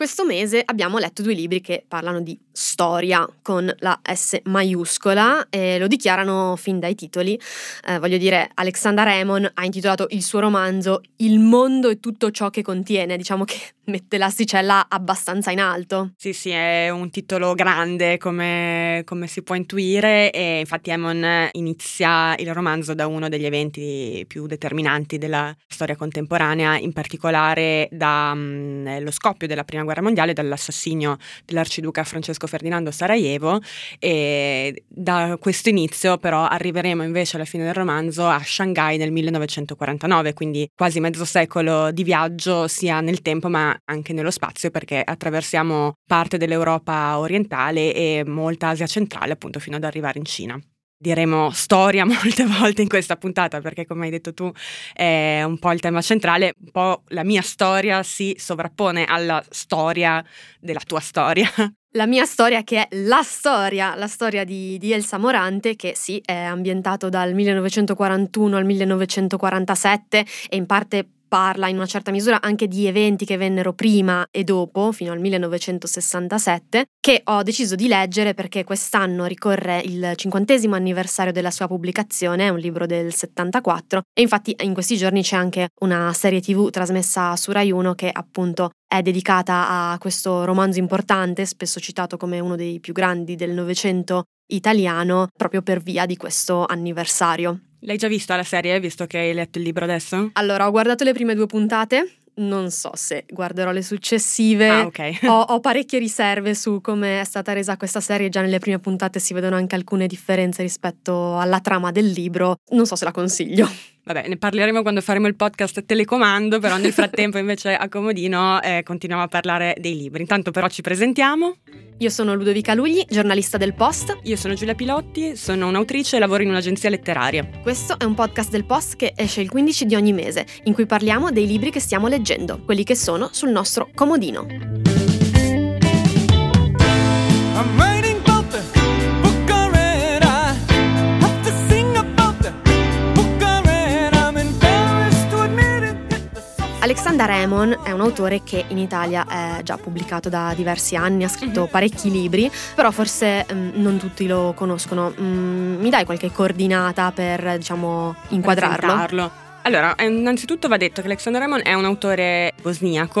Questo mese abbiamo letto due libri che parlano di storia con la S maiuscola e lo dichiarano fin dai titoli. Eh, voglio dire, Alexander Raymond ha intitolato il suo romanzo Il mondo e tutto ciò che contiene. Diciamo che mette l'asticella abbastanza in alto. Sì, sì, è un titolo grande come, come si può intuire e infatti Emon inizia il romanzo da uno degli eventi più determinanti della storia contemporanea, in particolare dallo mm, scoppio della Prima Guerra Mondiale, dall'assassinio dell'arciduca Francesco Ferdinando Sarajevo e da questo inizio però arriveremo invece alla fine del romanzo a Shanghai nel 1949, quindi quasi mezzo secolo di viaggio sia nel tempo ma anche nello spazio perché attraversiamo parte dell'Europa orientale e molta Asia centrale appunto fino ad arrivare in Cina diremo storia molte volte in questa puntata perché come hai detto tu è un po' il tema centrale, un po' la mia storia si sovrappone alla storia della tua storia. La mia storia che è la storia, la storia di, di Elsa Morante che sì è ambientato dal 1941 al 1947 e in parte parla in una certa misura anche di eventi che vennero prima e dopo, fino al 1967, che ho deciso di leggere perché quest'anno ricorre il cinquantesimo anniversario della sua pubblicazione, è un libro del 74, e infatti in questi giorni c'è anche una serie tv trasmessa su Rai 1 che appunto è dedicata a questo romanzo importante, spesso citato come uno dei più grandi del Novecento italiano, proprio per via di questo anniversario. L'hai già vista la serie, visto che hai letto il libro adesso? Allora, ho guardato le prime due puntate. Non so se guarderò le successive. Ah, ok. ho, ho parecchie riserve su come è stata resa questa serie. Già nelle prime puntate si vedono anche alcune differenze rispetto alla trama del libro. Non so se la consiglio. Vabbè, ne parleremo quando faremo il podcast telecomando, però nel frattempo invece a Comodino eh, continuiamo a parlare dei libri. Intanto però ci presentiamo. Io sono Ludovica Lugli, giornalista del Post. Io sono Giulia Pilotti, sono un'autrice e lavoro in un'agenzia letteraria. Questo è un podcast del Post che esce il 15 di ogni mese, in cui parliamo dei libri che stiamo leggendo, quelli che sono sul nostro comodino. Alexander Raymond è un autore che in Italia è già pubblicato da diversi anni, ha scritto mm-hmm. parecchi libri, però forse um, non tutti lo conoscono. Mm, mi dai qualche coordinata per, diciamo, inquadrarlo? Allora, innanzitutto va detto che Alexander Raymond è un autore bosniaco,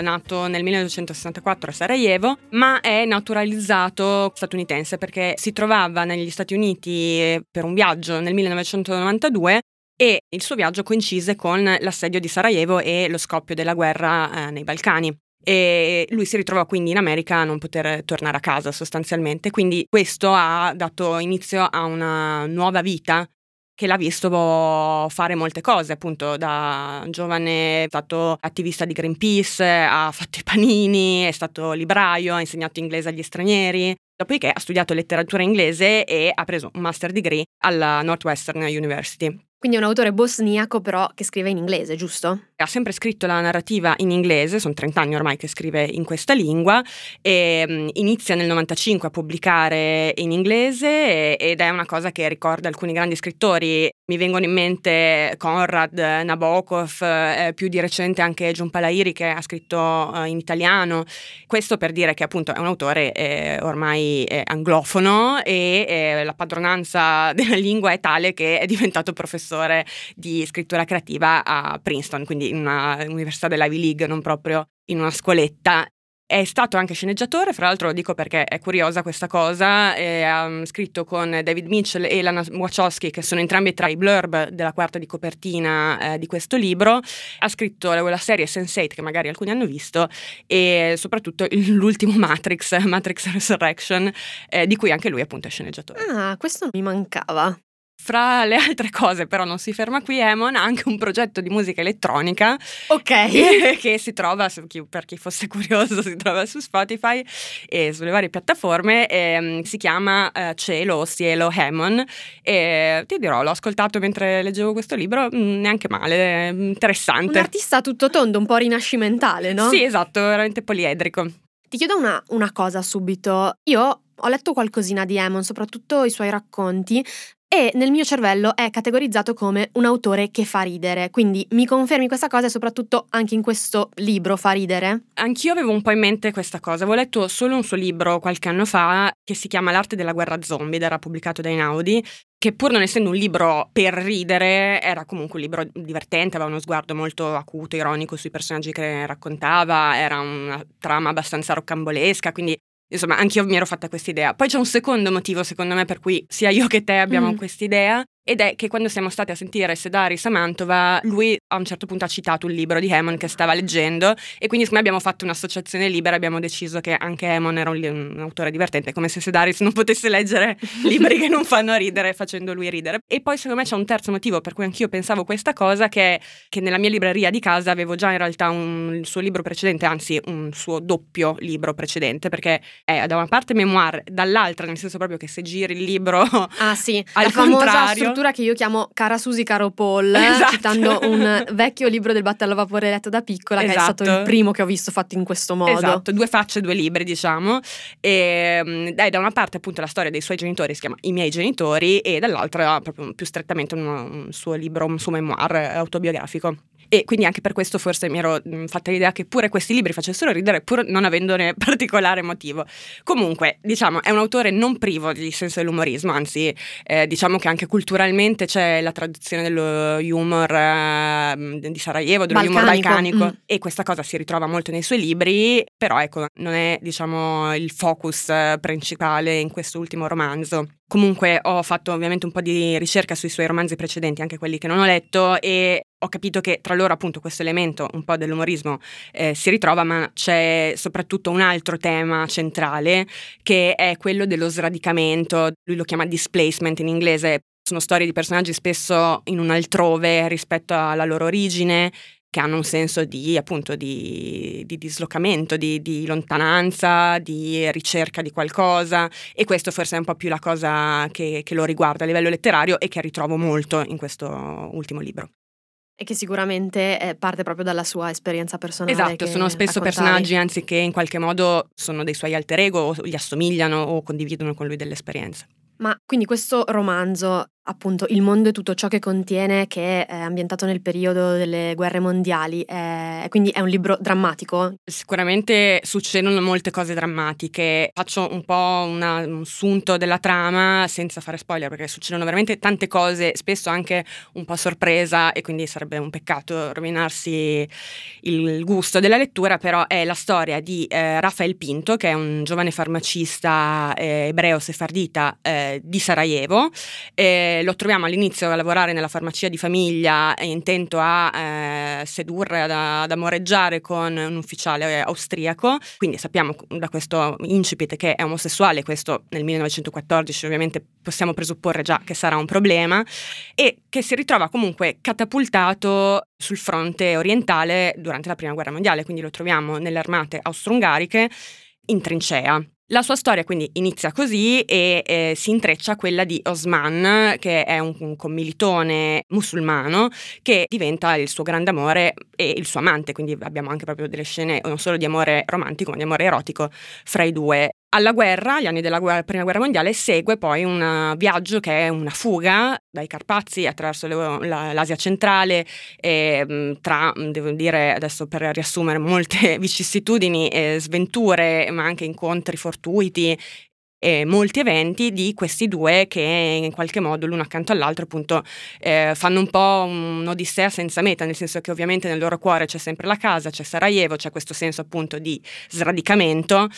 nato nel 1964 a Sarajevo, ma è naturalizzato statunitense perché si trovava negli Stati Uniti per un viaggio nel 1992 e il suo viaggio coincise con l'assedio di Sarajevo e lo scoppio della guerra eh, nei Balcani. E lui si ritrovò quindi in America a non poter tornare a casa sostanzialmente, quindi questo ha dato inizio a una nuova vita che l'ha visto fare molte cose, appunto da giovane è stato attivista di Greenpeace, ha fatto i panini, è stato libraio, ha insegnato inglese agli stranieri, dopodiché ha studiato letteratura inglese e ha preso un master degree alla Northwestern University. Quindi è un autore bosniaco però che scrive in inglese, giusto? Ha sempre scritto la narrativa in inglese, sono 30 anni ormai che scrive in questa lingua e um, inizia nel 95 a pubblicare in inglese ed è una cosa che ricorda alcuni grandi scrittori. Mi vengono in mente Conrad, Nabokov, eh, più di recente anche John Palairi che ha scritto eh, in italiano. Questo per dire che appunto è un autore eh, ormai anglofono e la padronanza della lingua è tale che è diventato professore di scrittura creativa a Princeton, quindi in una università dell'Ivy League, non proprio in una scuoletta. È stato anche sceneggiatore, fra l'altro lo dico perché è curiosa questa cosa, e ha mm, scritto con David Mitchell e Lana Wachowski, che sono entrambi tra i blurb della quarta di copertina eh, di questo libro, ha scritto la serie Sense8, che magari alcuni hanno visto, e soprattutto l'ultimo Matrix, Matrix Resurrection, eh, di cui anche lui appunto è sceneggiatore. Ah, questo mi mancava. Fra le altre cose, però non si ferma qui, Emon ha anche un progetto di musica elettronica. Ok. Che si trova, per chi fosse curioso, si trova su Spotify e sulle varie piattaforme. E, ehm, si chiama uh, Cielo o Cielo Hemon. E ti dirò, l'ho ascoltato mentre leggevo questo libro, mm, neanche male, interessante. Un artista tutto tondo, un po' rinascimentale, no? Sì, esatto, veramente poliedrico. Ti chiedo una, una cosa subito. Io ho letto qualcosina di Emon, soprattutto i suoi racconti, e nel mio cervello è categorizzato come un autore che fa ridere. Quindi mi confermi questa cosa e soprattutto anche in questo libro fa ridere? Anch'io avevo un po' in mente questa cosa. Avevo letto solo un suo libro qualche anno fa che si chiama L'arte della guerra zombie ed era pubblicato da Inaudi che pur non essendo un libro per ridere, era comunque un libro divertente, aveva uno sguardo molto acuto, ironico sui personaggi che raccontava, era una trama abbastanza roccambolesca, quindi insomma anch'io mi ero fatta questa idea. Poi c'è un secondo motivo secondo me per cui sia io che te abbiamo mm. questa idea ed è che quando siamo stati a sentire Sedaris a Mantova, lui a un certo punto ha citato un libro di Hemon che stava leggendo e quindi siccome abbiamo fatto un'associazione libera abbiamo deciso che anche Hemon era un, un autore divertente, come se Sedaris non potesse leggere libri che non fanno ridere facendo lui ridere. E poi secondo me c'è un terzo motivo per cui anch'io pensavo questa cosa, che, che nella mia libreria di casa avevo già in realtà un, il suo libro precedente, anzi un suo doppio libro precedente, perché è da una parte memoir, dall'altra nel senso proprio che se giri il libro ah, sì, al contrario struttura che io chiamo Cara Susi Caro Paul, esatto. citando un vecchio libro del battello a vapore letto da piccola, esatto. che è stato il esatto. primo che ho visto fatto in questo modo. Esatto, due facce, due libri, diciamo. E dai, da una parte appunto la storia dei suoi genitori si chiama I miei genitori e dall'altra proprio più strettamente un, un suo libro, un suo memoir autobiografico. E quindi anche per questo forse mi ero mm, fatta l'idea che pure questi libri facessero ridere pur non avendone particolare motivo. Comunque, diciamo, è un autore non privo di senso dell'umorismo, anzi, eh, diciamo che anche culturalmente c'è la tradizione dello humor eh, di Sarajevo, dello balcanico. humor balcanico mm. e questa cosa si ritrova molto nei suoi libri, però ecco, non è, diciamo, il focus eh, principale in questo ultimo romanzo. Comunque ho fatto ovviamente un po' di ricerca sui suoi romanzi precedenti, anche quelli che non ho letto, e ho capito che tra loro appunto questo elemento un po' dell'umorismo eh, si ritrova, ma c'è soprattutto un altro tema centrale che è quello dello sradicamento, lui lo chiama displacement in inglese, sono storie di personaggi spesso in un altrove rispetto alla loro origine, che hanno un senso di, appunto, di, di dislocamento, di, di, lontananza, di ricerca di qualcosa e questo forse è un po' più la cosa che, che lo riguarda a livello letterario e che ritrovo molto in questo ultimo libro. E che sicuramente eh, parte proprio dalla sua esperienza personale. Esatto, sono spesso raccontavi. personaggi anzi che in qualche modo sono dei suoi alter ego o gli assomigliano o condividono con lui delle esperienze. Ma quindi questo romanzo appunto il mondo e tutto ciò che contiene, che è ambientato nel periodo delle guerre mondiali, è, quindi è un libro drammatico? Sicuramente succedono molte cose drammatiche. Faccio un po' una, un sunto della trama senza fare spoiler, perché succedono veramente tante cose, spesso anche un po' sorpresa, e quindi sarebbe un peccato rovinarsi il gusto della lettura. Però è la storia di eh, Rafael Pinto, che è un giovane farmacista eh, ebreo sefardita eh, di Sarajevo. Eh, lo troviamo all'inizio a lavorare nella farmacia di famiglia intento a eh, sedurre, ad, ad amoreggiare con un ufficiale austriaco, quindi sappiamo da questo incipit che è omosessuale, questo nel 1914 ovviamente possiamo presupporre già che sarà un problema, e che si ritrova comunque catapultato sul fronte orientale durante la Prima Guerra Mondiale, quindi lo troviamo nelle armate austro-ungariche in trincea. La sua storia quindi inizia così e eh, si intreccia a quella di Osman, che è un, un, commilitone musulmano che diventa il suo grande amore e il suo amante, quindi abbiamo anche proprio delle scene non solo di amore romantico, ma di amore erotico fra i due alla guerra, agli anni della guerra, prima guerra mondiale, segue poi un viaggio che è una fuga dai Carpazi attraverso le, la, l'Asia centrale, e, tra, devo dire adesso per riassumere, molte vicissitudini e sventure, ma anche incontri fortuiti molti eventi di questi due che in qualche modo l'uno accanto all'altro appunto eh, fanno un po' un'odissea senza meta, nel senso che ovviamente nel loro cuore c'è sempre la casa, c'è Sarajevo, c'è questo senso appunto di sradicamento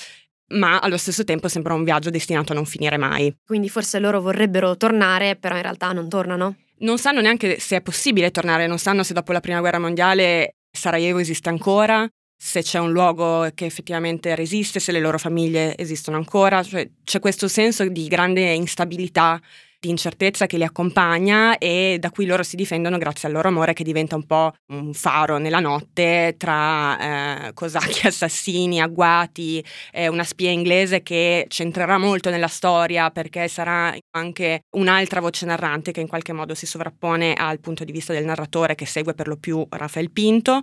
ma allo stesso tempo sembra un viaggio destinato a non finire mai. Quindi forse loro vorrebbero tornare, però in realtà non tornano? Non sanno neanche se è possibile tornare, non sanno se dopo la prima guerra mondiale Sarajevo esiste ancora, se c'è un luogo che effettivamente resiste, se le loro famiglie esistono ancora, cioè, c'è questo senso di grande instabilità di incertezza che li accompagna e da cui loro si difendono grazie al loro amore che diventa un po' un faro nella notte tra eh, cosacchi assassini, agguati, eh, una spia inglese che c'entrerà molto nella storia perché sarà anche un'altra voce narrante che in qualche modo si sovrappone al punto di vista del narratore che segue per lo più Rafael Pinto.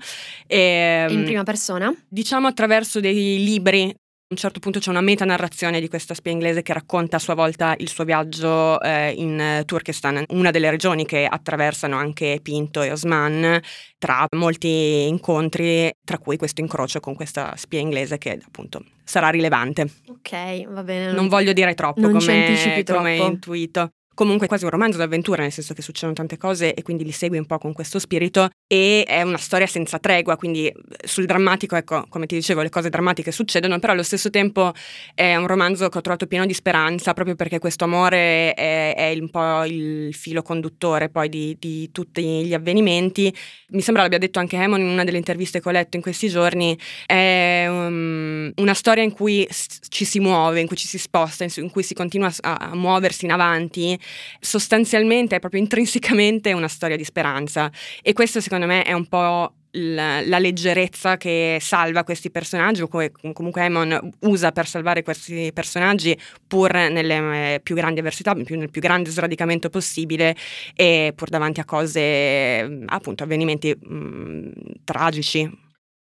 E, in prima persona? Diciamo attraverso dei libri un certo punto c'è una metanarrazione di questa spia inglese che racconta a sua volta il suo viaggio eh, in Turkestan, una delle regioni che attraversano anche Pinto e Osman, tra molti incontri, tra cui questo incrocio con questa spia inglese che appunto sarà rilevante. Ok, va bene. Non, non voglio dire troppo non come, come intuito comunque quasi un romanzo d'avventura, nel senso che succedono tante cose e quindi li segui un po' con questo spirito e è una storia senza tregua, quindi sul drammatico, ecco, come ti dicevo, le cose drammatiche succedono, però allo stesso tempo è un romanzo che ho trovato pieno di speranza, proprio perché questo amore è, è un po' il filo conduttore poi di, di, tutti gli avvenimenti. Mi sembra l'abbia detto anche Hemon in una delle interviste che ho letto in questi giorni, è um, una storia in cui ci si muove, in cui ci si sposta, in cui si continua a, a muoversi in avanti sostanzialmente è proprio intrinsecamente una storia di speranza e questo secondo me è un po' la, leggerezza che salva questi personaggi o come comunque Emon usa per salvare questi personaggi pur nelle eh, più grandi avversità, più, nel più grande sradicamento possibile e pur davanti a cose, appunto, avvenimenti mh, mm, tragici.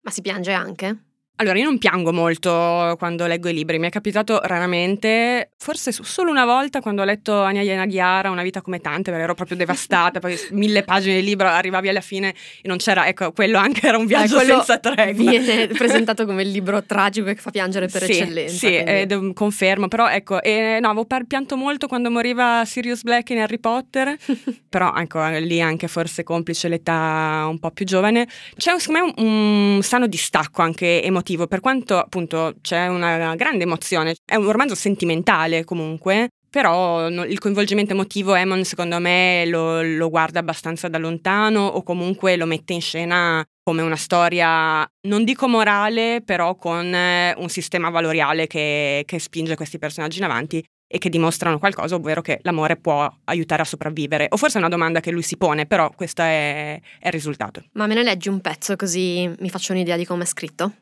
Ma si piange anche? Allora, io non piango molto quando leggo i libri, mi è capitato raramente, forse solo una volta quando ho letto Anya Yanaghiara, Una vita come tante, perché ero proprio devastata, poi mille pagine di libro, arrivavi alla fine e non c'era, ecco, quello anche era un viaggio eh, senza tregua. Viene presentato come il libro tragico che fa piangere per sì, eccellenza. Sì, eh, confermo, però ecco, eh, no, avevo pianto molto quando moriva Sirius Black in Harry Potter, però ecco, lì anche forse complice l'età un po' più giovane. C'è secondo me un, un sano distacco anche emotivo emotivo, per quanto appunto c'è una grande emozione, è un romanzo sentimentale comunque, però no, il coinvolgimento emotivo Emon secondo me lo, lo, guarda abbastanza da lontano o comunque lo mette in scena come una storia, non dico morale, però con eh, un sistema valoriale che, che spinge questi personaggi in avanti e che dimostrano qualcosa, ovvero che l'amore può aiutare a sopravvivere. O forse è una domanda che lui si pone, però questo è, è il risultato. Ma me ne leggi un pezzo così mi faccio un'idea di come è scritto?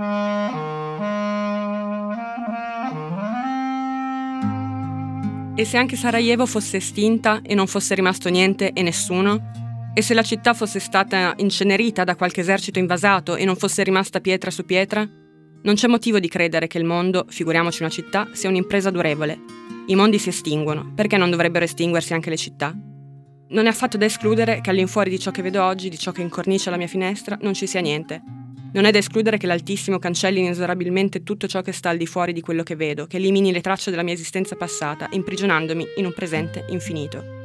E se anche Sarajevo fosse estinta e non fosse rimasto niente e nessuno? E se la città fosse stata incenerita da qualche esercito invasato e non fosse rimasta pietra su pietra? Non c'è motivo di credere che il mondo, figuriamoci una città, sia un'impresa durevole. I mondi si estinguono, perché non dovrebbero estinguersi anche le città? Non è affatto da escludere che all'infuori di ciò che vedo oggi, di ciò che incornicia la mia finestra, non ci sia niente, non è da escludere che l'Altissimo cancelli inesorabilmente tutto ciò che sta al di fuori di quello che vedo, che elimini le tracce della mia esistenza passata, imprigionandomi in un presente infinito.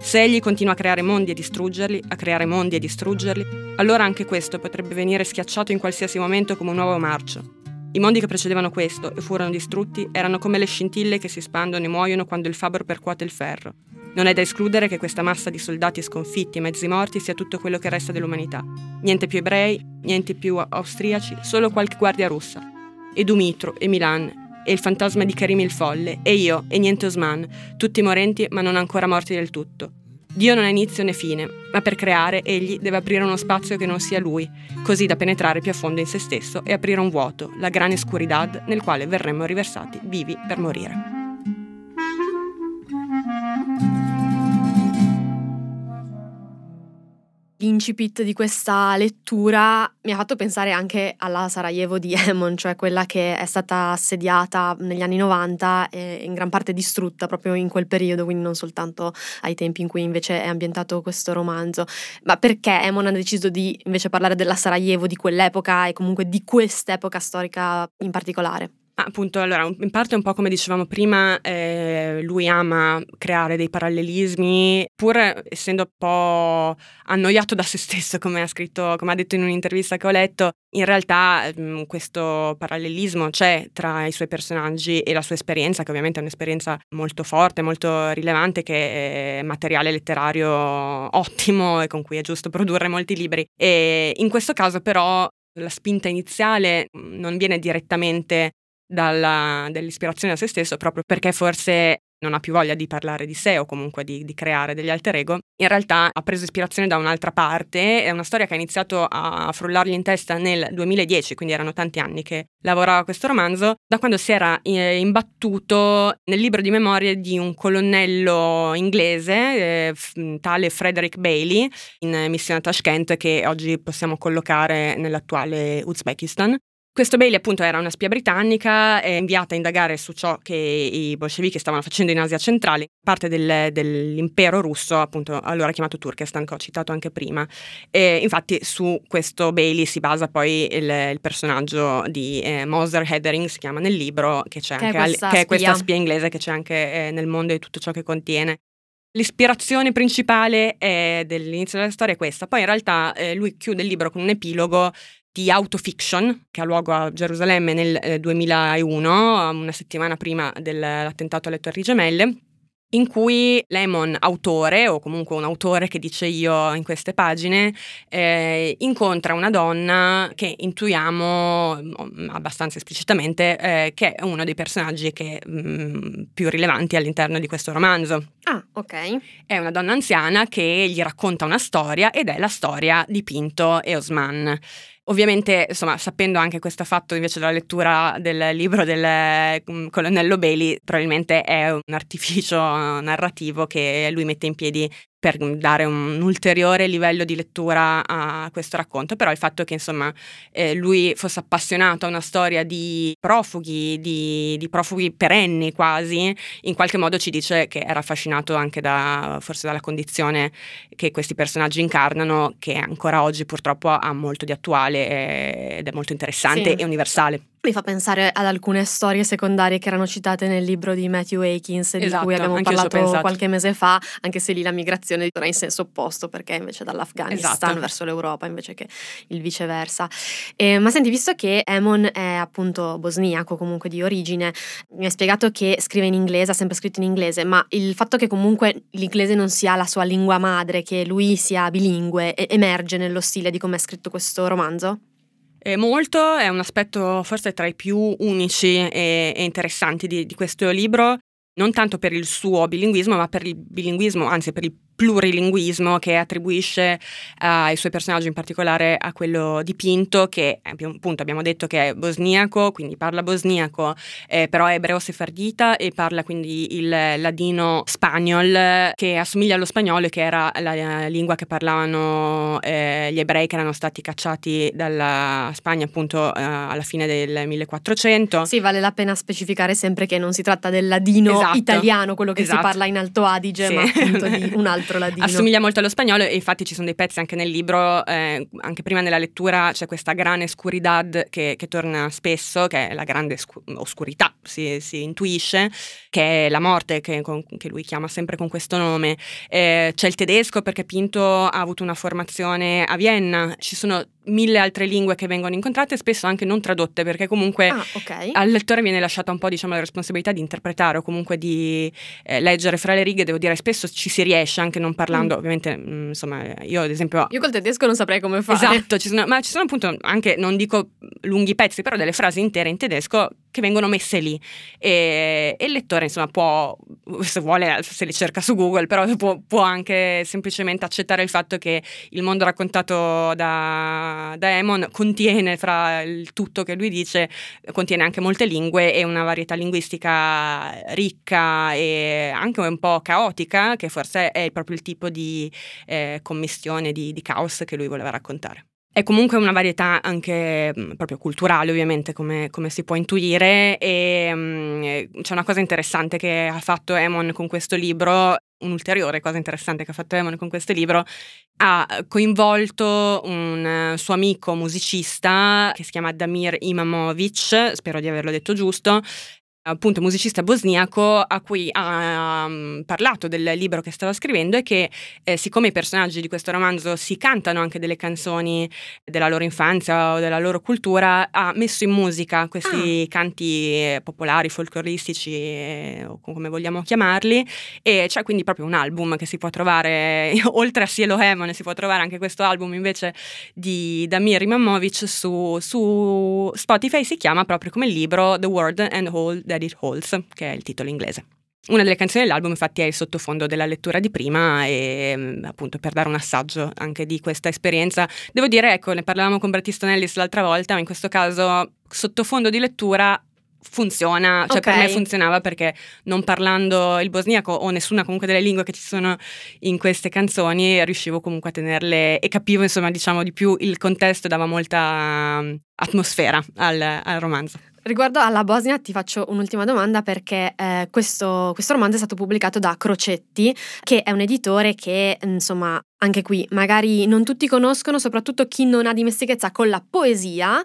Se egli continua a creare mondi e distruggerli, a creare mondi e distruggerli, allora anche questo potrebbe venire schiacciato in qualsiasi momento come un nuovo marcio. I mondi che precedevano questo e furono distrutti erano come le scintille che si espandono e muoiono quando il fabbro percuote il ferro. Non è da escludere che questa massa di soldati sconfitti e mezzi morti sia tutto quello che resta dell'umanità. Niente più ebrei, niente più austriaci, solo qualche guardia russa. E Dumitru, e Milan, e il fantasma di Karim il Folle, e io, e niente Osman, tutti morenti ma non ancora morti del tutto. Dio non ha inizio né fine, ma per creare egli deve aprire uno spazio che non sia lui, così da penetrare più a fondo in se stesso e aprire un vuoto, la gran escuridad, nel quale verremmo riversati vivi per morire. L'incipit di questa lettura mi ha fatto pensare anche alla Sarajevo di Emon, cioè quella che è stata assediata negli anni 90 e in gran parte distrutta proprio in quel periodo, quindi non soltanto ai tempi in cui invece è ambientato questo romanzo. Ma perché Emon ha deciso di invece parlare della Sarajevo di quell'epoca e comunque di quest'epoca storica in particolare? Appunto, allora, in parte un po' come dicevamo prima, eh, lui ama creare dei parallelismi, pur essendo un po' annoiato da se stesso, come ha scritto, come ha detto in un'intervista che ho letto, in realtà mh, mm, questo parallelismo c'è tra i suoi personaggi e la sua esperienza, che ovviamente è un'esperienza molto forte, molto rilevante, che è materiale letterario ottimo e con cui è giusto produrre molti libri. E in questo caso però la spinta iniziale mm, non viene direttamente dalla, dall'ispirazione a se stesso proprio perché forse non ha più voglia di parlare di sé o comunque di, di, creare degli alter ego, in realtà ha preso ispirazione da un'altra parte, è una storia che ha iniziato a frullargli in testa nel 2010, quindi erano tanti anni che lavorava questo romanzo, da quando si era eh, imbattuto nel libro di memorie di un colonnello inglese, eh, tale Frederick Bailey, in missione a Tashkent, che oggi possiamo collocare nell'attuale Uzbekistan, Questo Bailey appunto era una spia britannica eh, inviata a indagare su ciò che i bolscevichi stavano facendo in Asia centrale, parte del, dell'impero russo, appunto allora chiamato Turkestan, che ho citato anche prima. E infatti su questo Bailey si basa poi il, il personaggio di eh, Moser Hedering, si chiama nel libro, che, c'è che, anche, è questa, che è questa spia inglese che c'è anche eh, nel mondo e tutto ciò che contiene. L'ispirazione principale dell'inizio della storia è questa, poi in realtà eh, lui chiude il libro con un epilogo di autofiction che ha luogo a Gerusalemme nel eh, 2001, una settimana prima dell'attentato alle Torri Gemelle, in cui Lemon, autore, o comunque un autore che dice io in queste pagine, eh, incontra una donna che intuiamo mm, abbastanza esplicitamente eh, che è uno dei personaggi che, mh, mm, più rilevanti all'interno di questo romanzo. Ah, ok. È una donna anziana che gli racconta una storia ed è la storia di Pinto e Osman. Ovviamente, insomma, sapendo anche questo fatto invece della lettura del libro del um, colonnello Bailey, probabilmente è un artificio narrativo che lui mette in piedi per dare un ulteriore livello di lettura a questo racconto, però il fatto che insomma eh, lui fosse appassionato a una storia di profughi, di, di, profughi perenni quasi, in qualche modo ci dice che era affascinato anche da, forse dalla condizione che questi personaggi incarnano, che ancora oggi purtroppo ha molto di attuale eh, ed è molto interessante sì. e universale. Mi fa pensare ad alcune storie secondarie che erano citate nel libro di Matthew Akins, di esatto, cui abbiamo parlato qualche mese fa, anche se lì la migrazione era in senso opposto, perché invece dall'Afghanistan esatto. verso l'Europa invece che il viceversa. Eh, ma senti, visto che Emon è appunto bosniaco, comunque di origine, mi hai spiegato che scrive in inglese, ha sempre scritto in inglese, ma il fatto che comunque l'inglese non sia la sua lingua madre, che lui sia bilingue, emerge nello stile di come è scritto questo romanzo? Eh, molto, è un aspetto forse tra i più unici e, e interessanti di, di questo libro, non tanto per il suo bilinguismo, ma per il bilinguismo, anzi per il plurilinguismo che attribuisce uh, ai suoi personaggi, in particolare a quello di Pinto, che appunto abbiamo detto che è bosniaco, quindi parla bosniaco, eh, però è ebreo sefardita e parla quindi il ladino spagnol, che assomiglia allo spagnolo e che era la lingua che parlavano eh, gli ebrei che erano stati cacciati dalla Spagna appunto uh, alla fine del 1400. Sì, vale la pena specificare sempre che non si tratta del ladino esatto. italiano, quello che esatto. si parla in Alto Adige, sì. ma appunto di un altro altro ladino. Assomiglia molto allo spagnolo e infatti ci sono dei pezzi anche nel libro, eh, anche prima nella lettura c'è questa grande oscuridad che, che torna spesso, che è la grande scu- oscurità, si, si, intuisce, che è la morte, che, con, che, lui chiama sempre con questo nome. Eh, c'è il tedesco perché Pinto ha avuto una formazione a Vienna, ci sono mille altre lingue che vengono incontrate, spesso anche non tradotte, perché comunque ah, okay. al lettore viene lasciata un po' diciamo, la responsabilità di interpretare o comunque di eh, leggere fra le righe, devo dire, spesso ci si riesce anche non parlando, mm. ovviamente, mh, mm, insomma, io ad esempio... Io col tedesco non saprei come fare. Esatto, ci sono, ma ci sono appunto anche, non dico lunghi pezzi, però delle frasi intere in tedesco che vengono messe lì e, e il lettore insomma può, se vuole, se le cerca su Google, però può, può anche semplicemente accettare il fatto che il mondo raccontato da, da Emon contiene fra il tutto che lui dice, contiene anche molte lingue e una varietà linguistica ricca e anche un po' caotica, che forse è proprio il tipo di eh, commistione, di, di caos che lui voleva raccontare. È comunque una varietà anche mh, mm, proprio culturale, ovviamente, come, come, si può intuire, e mh, mm, c'è una cosa interessante che ha fatto Emon con questo libro, un'ulteriore cosa interessante che ha fatto Emon con questo libro, ha coinvolto un suo amico musicista che si chiama Damir Imamovic, spero di averlo detto giusto, appunto musicista bosniaco a cui ha um, parlato del libro che stava scrivendo e che eh, siccome i personaggi di questo romanzo si cantano anche delle canzoni della loro infanzia o della loro cultura ha messo in musica questi ah. canti popolari, folcloristici eh, o come vogliamo chiamarli e c'è quindi proprio un album che si può trovare oltre a Cielo Hemon si può trovare anche questo album invece di Damir Imamovic su, su Spotify si chiama proprio come il libro The Word and All That It Holds, che è il titolo inglese. Una delle canzoni dell'album infatti è il sottofondo della lettura di prima e mm, appunto per dare un assaggio anche di questa esperienza. Devo dire, ecco, ne parlavamo con Brattistonellis l'altra volta, ma in questo caso sottofondo di lettura funziona, cioè Ok. per me funzionava perché non parlando il bosniaco o nessuna comunque delle lingue che ci sono in queste canzoni riuscivo comunque a tenerle e capivo insomma diciamo di più il contesto dava molta um, atmosfera al, al romanzo. Riguardo alla Bosnia ti faccio un'ultima domanda perché eh, questo, questo romanzo è stato pubblicato da Crocetti, che è un editore che, insomma, anche qui magari non tutti conoscono, soprattutto chi non ha dimestichezza con la poesia,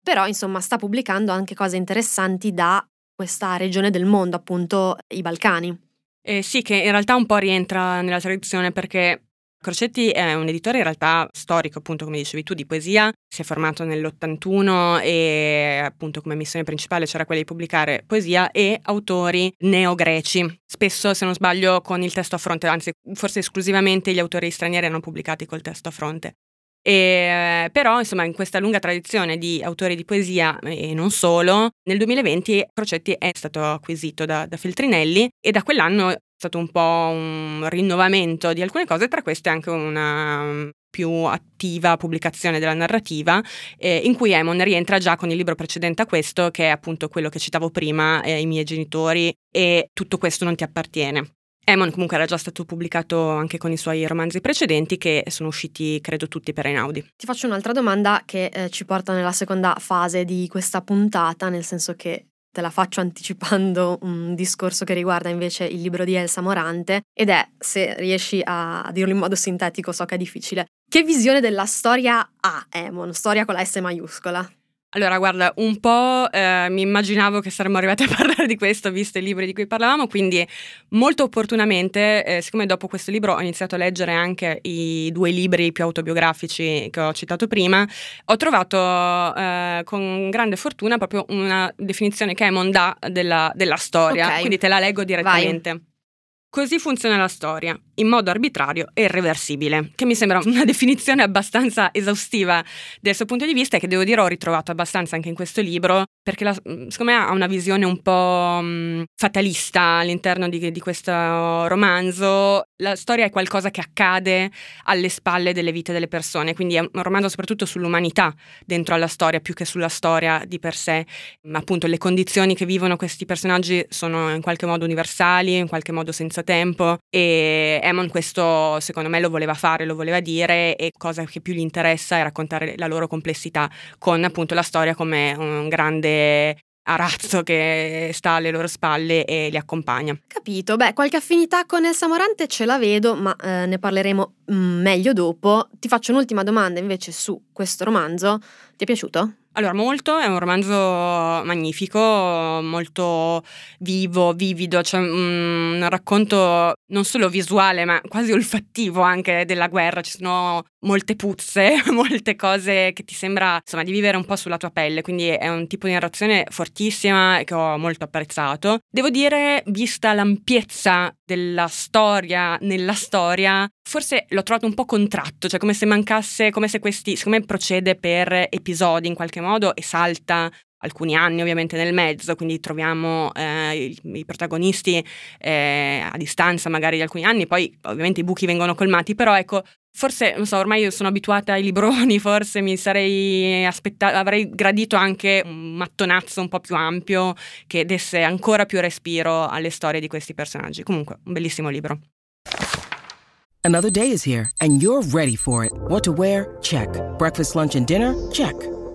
però insomma sta pubblicando anche cose interessanti da questa regione del mondo, appunto i Balcani. Eh, sì, che in realtà un po' rientra nella tradizione perché Crocetti è un editore in realtà storico, appunto come dicevi tu, di poesia, si è formato nell'81 e appunto come missione principale c'era quella di pubblicare poesia e autori neogreci, spesso se non sbaglio con il testo a fronte, anzi forse esclusivamente gli autori stranieri hanno pubblicati col testo a fronte. E, però, insomma, in questa lunga tradizione di autori di poesia e non solo, nel 2020 Crocetti è stato acquisito da, da Feltrinelli e da quell'anno stato un po' un rinnovamento di alcune cose, tra queste anche una um, più attiva pubblicazione della narrativa, eh, in cui Emon rientra già con il libro precedente a questo, che è appunto quello che citavo prima, eh, I miei genitori, e tutto questo non ti appartiene. Emon comunque era già stato pubblicato anche con i suoi romanzi precedenti che sono usciti credo tutti per Einaudi. Ti faccio un'altra domanda che eh, ci porta nella seconda fase di questa puntata, nel senso che te la faccio anticipando un discorso che riguarda invece il libro di Elsa Morante ed è, se riesci a dirlo in modo sintetico, so che è difficile, che visione della storia ha Emon? Storia con la S maiuscola. Allora, guarda, un po' eh, mi immaginavo che saremmo arrivati a parlare di questo, visto i libri di cui parlavamo, quindi molto opportunamente, eh, siccome dopo questo libro ho iniziato a leggere anche i due libri più autobiografici che ho citato prima, ho trovato eh, con grande fortuna proprio una definizione che Emon dà della, della storia, Ok. quindi te la leggo direttamente. Così funziona la storia, in modo arbitrario e irreversibile, che mi sembra una definizione abbastanza esaustiva. Dal suo punto di vista e che devo dire ho ritrovato abbastanza anche in questo libro, perché la- secondo me ha una visione un po' mh, fatalista all'interno di, di questo romanzo. La storia è qualcosa che accade alle spalle delle vite delle persone, quindi è un romanzo soprattutto sull'umanità dentro alla storia più che sulla storia di per sé. Ma appunto le condizioni che vivono questi personaggi sono in qualche modo universali, in qualche modo senza tempo e Emon questo secondo me lo voleva fare, lo voleva dire e cosa che più gli interessa è raccontare la loro complessità con appunto la storia come un grande arazzo che sta alle loro spalle e li accompagna. Capito, beh, qualche affinità con Elsa Morante ce la vedo, ma eh, ne parleremo mm, meglio dopo. Ti faccio un'ultima domanda invece su questo romanzo. Ti è piaciuto? Allora, molto, è un romanzo magnifico, molto vivo, vivido, cioè mm, un racconto non solo visuale, ma quasi olfattivo anche della guerra. Ci sono molte puzze, molte cose che ti sembra insomma di vivere un po' sulla tua pelle, quindi è un tipo di narrazione fortissima che ho molto apprezzato. Devo dire, vista l'ampiezza della storia nella storia, forse l'ho trovato un po' contratto, cioè come se mancasse, come se questi, siccome procede per episodi in qualche modo e salta alcuni anni ovviamente nel mezzo, quindi troviamo eh, i, protagonisti eh, a distanza magari di alcuni anni, poi ovviamente i buchi vengono colmati, però ecco, forse, non so, ormai sono abituata ai libroni, forse mi sarei aspettata, avrei gradito anche un mattonazzo un po' più ampio che desse ancora più respiro alle storie di questi personaggi. Comunque, un bellissimo libro. Another day is here, and you're ready for it. What to wear? Check. Breakfast, lunch, and dinner? Check.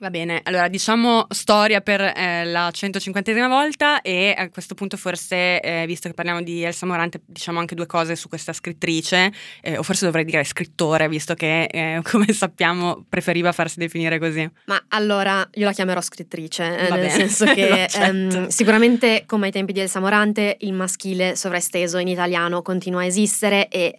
Va bene, allora diciamo storia per eh, la 150esima volta e a questo punto forse, eh, visto che parliamo di Elsa Morante, diciamo anche due cose su questa scrittrice, eh, o forse dovrei dire scrittore, visto che eh, come sappiamo preferiva farsi definire così. Ma allora io la chiamerò scrittrice, eh, Va nel bene, senso che ehm, sicuramente come ai tempi di Elsa Morante il maschile sovraesteso in italiano continua a esistere e,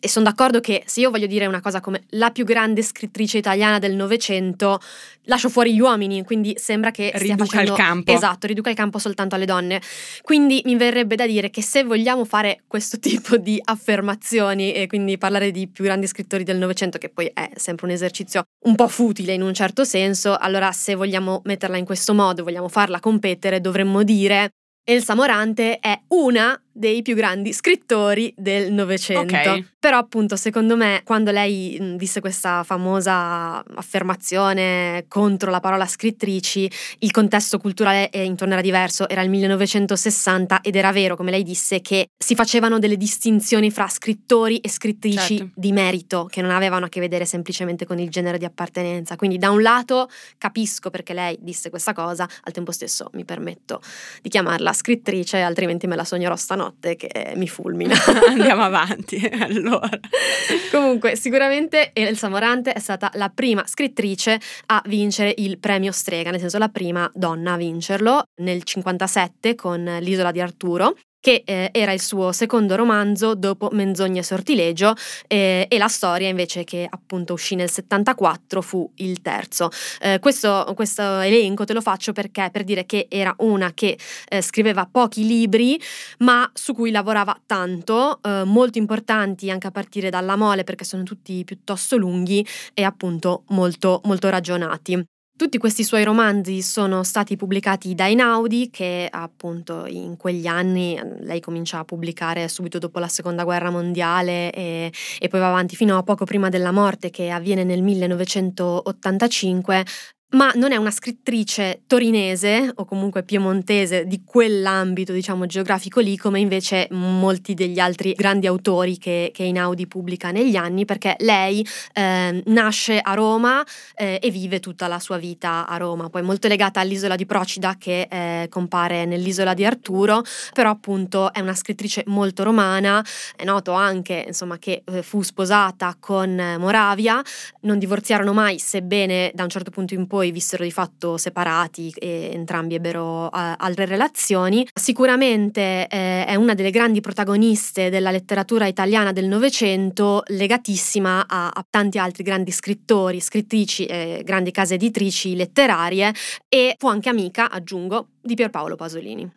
e sono d'accordo che se io voglio dire una cosa come la più grande scrittrice italiana del Novecento, lascio fuori gli uomini, quindi sembra che riduca facendo... il campo. Esatto, riduca il campo soltanto alle donne. Quindi mi verrebbe da dire che se vogliamo fare questo tipo di affermazioni e quindi parlare di più grandi scrittori del Novecento, che poi è sempre un esercizio un po' futile in un certo senso, allora se vogliamo metterla in questo modo, vogliamo farla competere, dovremmo dire Elsa Morante è una dei più grandi scrittori del Novecento. Ok. Però appunto secondo me quando lei disse questa famosa affermazione contro la parola scrittrici, il contesto culturale intorno era diverso, era il 1960 ed era vero, come lei disse, che si facevano delle distinzioni fra scrittori e scrittrici Certo. di merito, che non avevano a che vedere semplicemente con il genere di appartenenza. Quindi da un lato capisco perché lei disse questa cosa, al tempo stesso mi permetto di chiamarla scrittrice, altrimenti me la sognerò stanotte che mi fulmina. Andiamo avanti, allora. Comunque, sicuramente Elsa Morante è stata la prima scrittrice a vincere il premio Strega, nel senso la prima donna a vincerlo nel 57 con L'isola di Arturo che eh, era il suo secondo romanzo dopo Menzogne e Sortilegio eh, e la storia invece che appunto uscì nel 74 fu il terzo. Eh, questo, questo elenco te lo faccio perché per dire che era una che eh, scriveva pochi libri ma su cui lavorava tanto, eh, molto importanti anche a partire dalla mole perché sono tutti piuttosto lunghi e appunto molto, molto ragionati. Tutti questi suoi romanzi sono stati pubblicati da Einaudi, che appunto in quegli anni lei comincia a pubblicare subito dopo la seconda guerra mondiale e, e poi va avanti fino a poco prima della morte, che avviene nel 1985. Ma non è una scrittrice torinese o comunque piemontese di quell'ambito, diciamo, geografico lì, come invece molti degli altri grandi autori che, che Einaudi pubblica negli anni, perché lei eh, nasce a Roma eh, e vive tutta la sua vita a Roma, poi molto legata all'isola di Procida che eh, compare nell'isola di Arturo, però appunto è una scrittrice molto romana, è noto anche insomma che eh, fu sposata con eh, Moravia, non divorziarono mai, sebbene da un certo punto in poi vissero di fatto separati e entrambi ebbero eh, altre relazioni. Sicuramente eh, è una delle grandi protagoniste della letteratura italiana del Novecento, legatissima a, a tanti altri grandi scrittori, scrittrici e grandi case editrici letterarie e fu anche amica, aggiungo, di Pierpaolo Pasolini.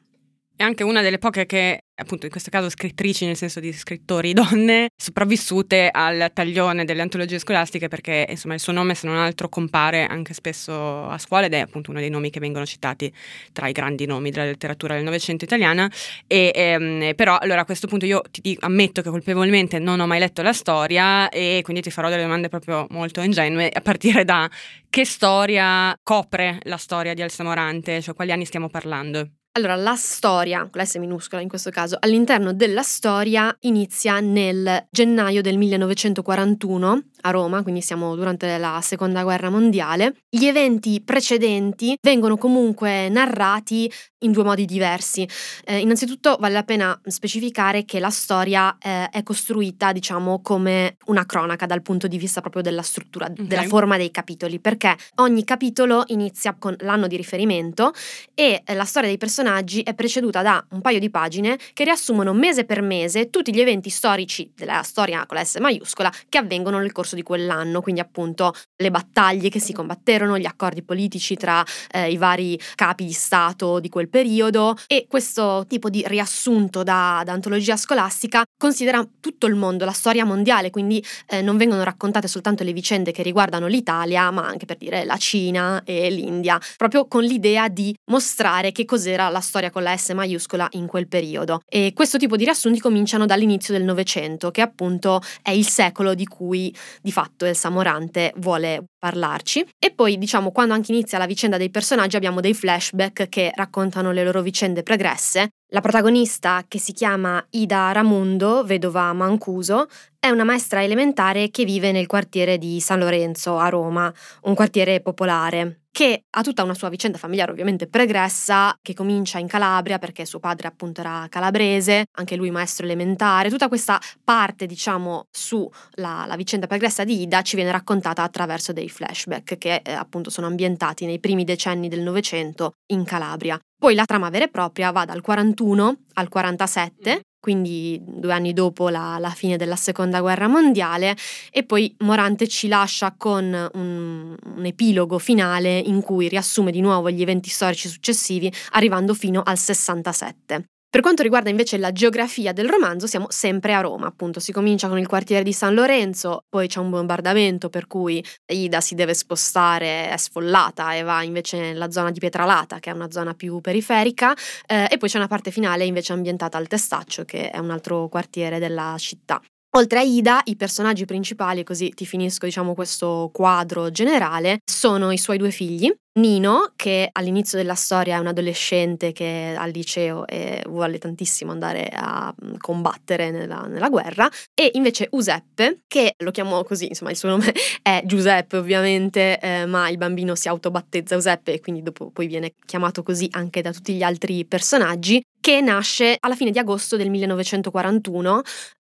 È anche una delle poche che, appunto, in questo caso scrittrici, nel senso di scrittori donne, sopravvissute al taglione delle antologie scolastiche perché, insomma, il suo nome, se non altro, compare anche spesso a scuola ed è appunto uno dei nomi che vengono citati tra i grandi nomi della letteratura del Novecento italiana. E, ehm, però, allora, a questo punto io ti dico- ammetto che colpevolmente non ho mai letto la storia e quindi ti farò delle domande proprio molto ingenue, a partire da che storia copre la storia di Elsa Morante, cioè quali anni stiamo parlando? Allora, la storia, con la S minuscola in questo caso, all'interno della storia inizia nel gennaio del 1941 a Roma, quindi siamo durante la seconda guerra mondiale. Gli eventi precedenti vengono comunque narrati in due modi diversi. Eh, innanzitutto vale la pena specificare che la storia eh, è costruita, diciamo, come una cronaca dal punto di vista proprio della struttura, della forma dei capitoli, perché ogni capitolo inizia con l'anno di riferimento e eh, la storia dei personaggi è preceduta da un paio di pagine che riassumono mese per mese tutti gli eventi storici della storia con la S maiuscola che avvengono nel corso di quell'anno, quindi appunto le battaglie che si combatterono, gli accordi politici tra eh, i vari capi di Stato di quel periodo e questo tipo di riassunto da, da antologia scolastica considera tutto il mondo, la storia mondiale, quindi eh, non vengono raccontate soltanto le vicende che riguardano l'Italia, ma anche per dire la Cina e l'India, proprio con l'idea di mostrare che cos'era la storia con la S maiuscola in quel periodo. E questo tipo di riassunti cominciano dall'inizio del Novecento, che appunto è il secolo di cui di fatto Elsa Morante vuole parlarci. E poi, diciamo, quando anche inizia la vicenda dei personaggi, abbiamo dei flashback che raccontano le loro vicende pregresse. La protagonista, che si chiama Ida Ramundo, vedova Mancuso, è una maestra elementare che vive nel quartiere di San Lorenzo a Roma, un quartiere popolare che ha tutta una sua vicenda familiare ovviamente pregressa, che comincia in Calabria perché suo padre appunto era calabrese, anche lui maestro elementare, tutta questa parte diciamo sulla la vicenda pregressa di Ida ci viene raccontata attraverso dei flashback che eh, appunto sono ambientati nei primi decenni del Novecento in Calabria. Poi la trama vera e propria va dal 41 al 47 quindi due anni dopo la, la, fine della seconda guerra mondiale, e poi Morante ci lascia con un, un, epilogo finale in cui riassume di nuovo gli eventi storici successivi, arrivando fino al 67. Per quanto riguarda invece la geografia del romanzo, siamo sempre a Roma, appunto, si comincia con il quartiere di San Lorenzo, poi c'è un bombardamento per cui Ida si deve spostare, è sfollata e va invece nella zona di Pietralata, che è una zona più periferica, eh, e poi c'è una parte finale invece ambientata al Testaccio, che è un altro quartiere della città. Oltre a Ida, i personaggi principali, così ti finisco diciamo questo quadro generale, sono i suoi due figli, Nino, che all'inizio della storia è un adolescente che è al liceo e vuole tantissimo andare a mm, combattere nella, nella, guerra, e invece Giuseppe, che lo chiamo così, insomma il suo nome è Giuseppe ovviamente, eh, ma il bambino si autobattezza Giuseppe e quindi dopo poi viene chiamato così anche da tutti gli altri personaggi, che nasce alla fine di agosto del 1941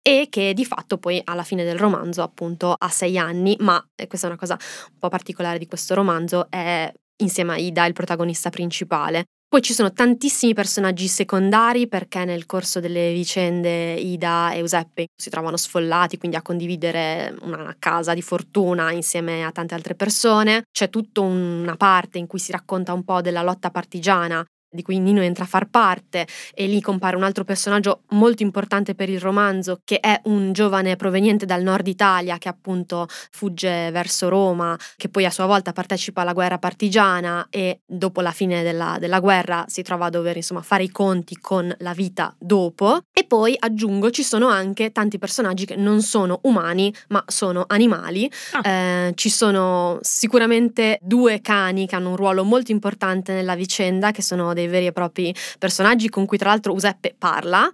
e che di fatto poi alla fine del romanzo appunto ha sei anni, ma e questa è una cosa un po' particolare di questo romanzo, è insieme a Ida il protagonista principale. Poi ci sono tantissimi personaggi secondari perché nel corso delle vicende Ida e Giuseppe si trovano sfollati, quindi a condividere una casa di fortuna insieme a tante altre persone. C'è tutta una parte in cui si racconta un po' della lotta partigiana di cui Nino entra a far parte e lì compare un altro personaggio molto importante per il romanzo che è un giovane proveniente dal nord Italia che appunto fugge verso Roma, che poi a sua volta partecipa alla guerra partigiana e dopo la fine della, della guerra si trova a dover insomma fare i conti con la vita dopo e poi aggiungo ci sono anche tanti personaggi che non sono umani ma sono animali, ah. eh, ci sono sicuramente due cani che hanno un ruolo molto importante nella vicenda che sono dei dei veri e propri personaggi con cui tra l'altro Giuseppe parla,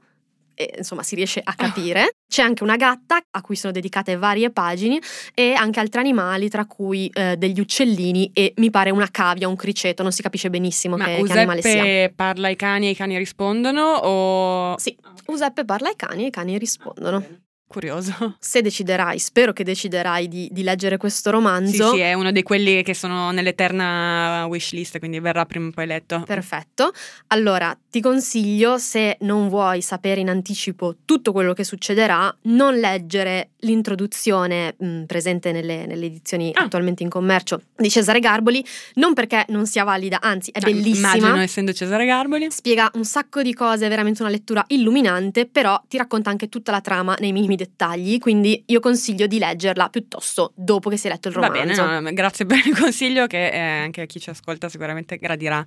e, insomma si riesce a capire. C'è anche una gatta a cui sono dedicate varie pagine e anche altri animali, tra cui eh, degli uccellini e mi pare una cavia, un criceto, non si capisce benissimo Ma che, che animale sia. Giuseppe parla ai cani e i cani rispondono o... Sì, Giuseppe parla ai cani e i cani rispondono. Curioso. Se deciderai, spero che deciderai di, di, leggere questo romanzo. Sì, sì, è uno di quelli che sono nell'eterna wishlist, quindi verrà prima o poi letto. Perfetto. Allora, ti consiglio, se non vuoi sapere in anticipo tutto quello che succederà, non leggere l'introduzione mh, mm, presente nelle, nelle edizioni ah. attualmente in commercio di Cesare Garboli, non perché non sia valida, anzi è no, bellissima. Immagino essendo Cesare Garboli. Spiega un sacco di cose, è veramente una lettura illuminante, però ti racconta anche tutta la trama nei minimi dettagli, quindi io consiglio di leggerla piuttosto dopo che si è letto il romanzo. Va bene, no, grazie per il consiglio che eh, anche chi ci ascolta sicuramente gradirà.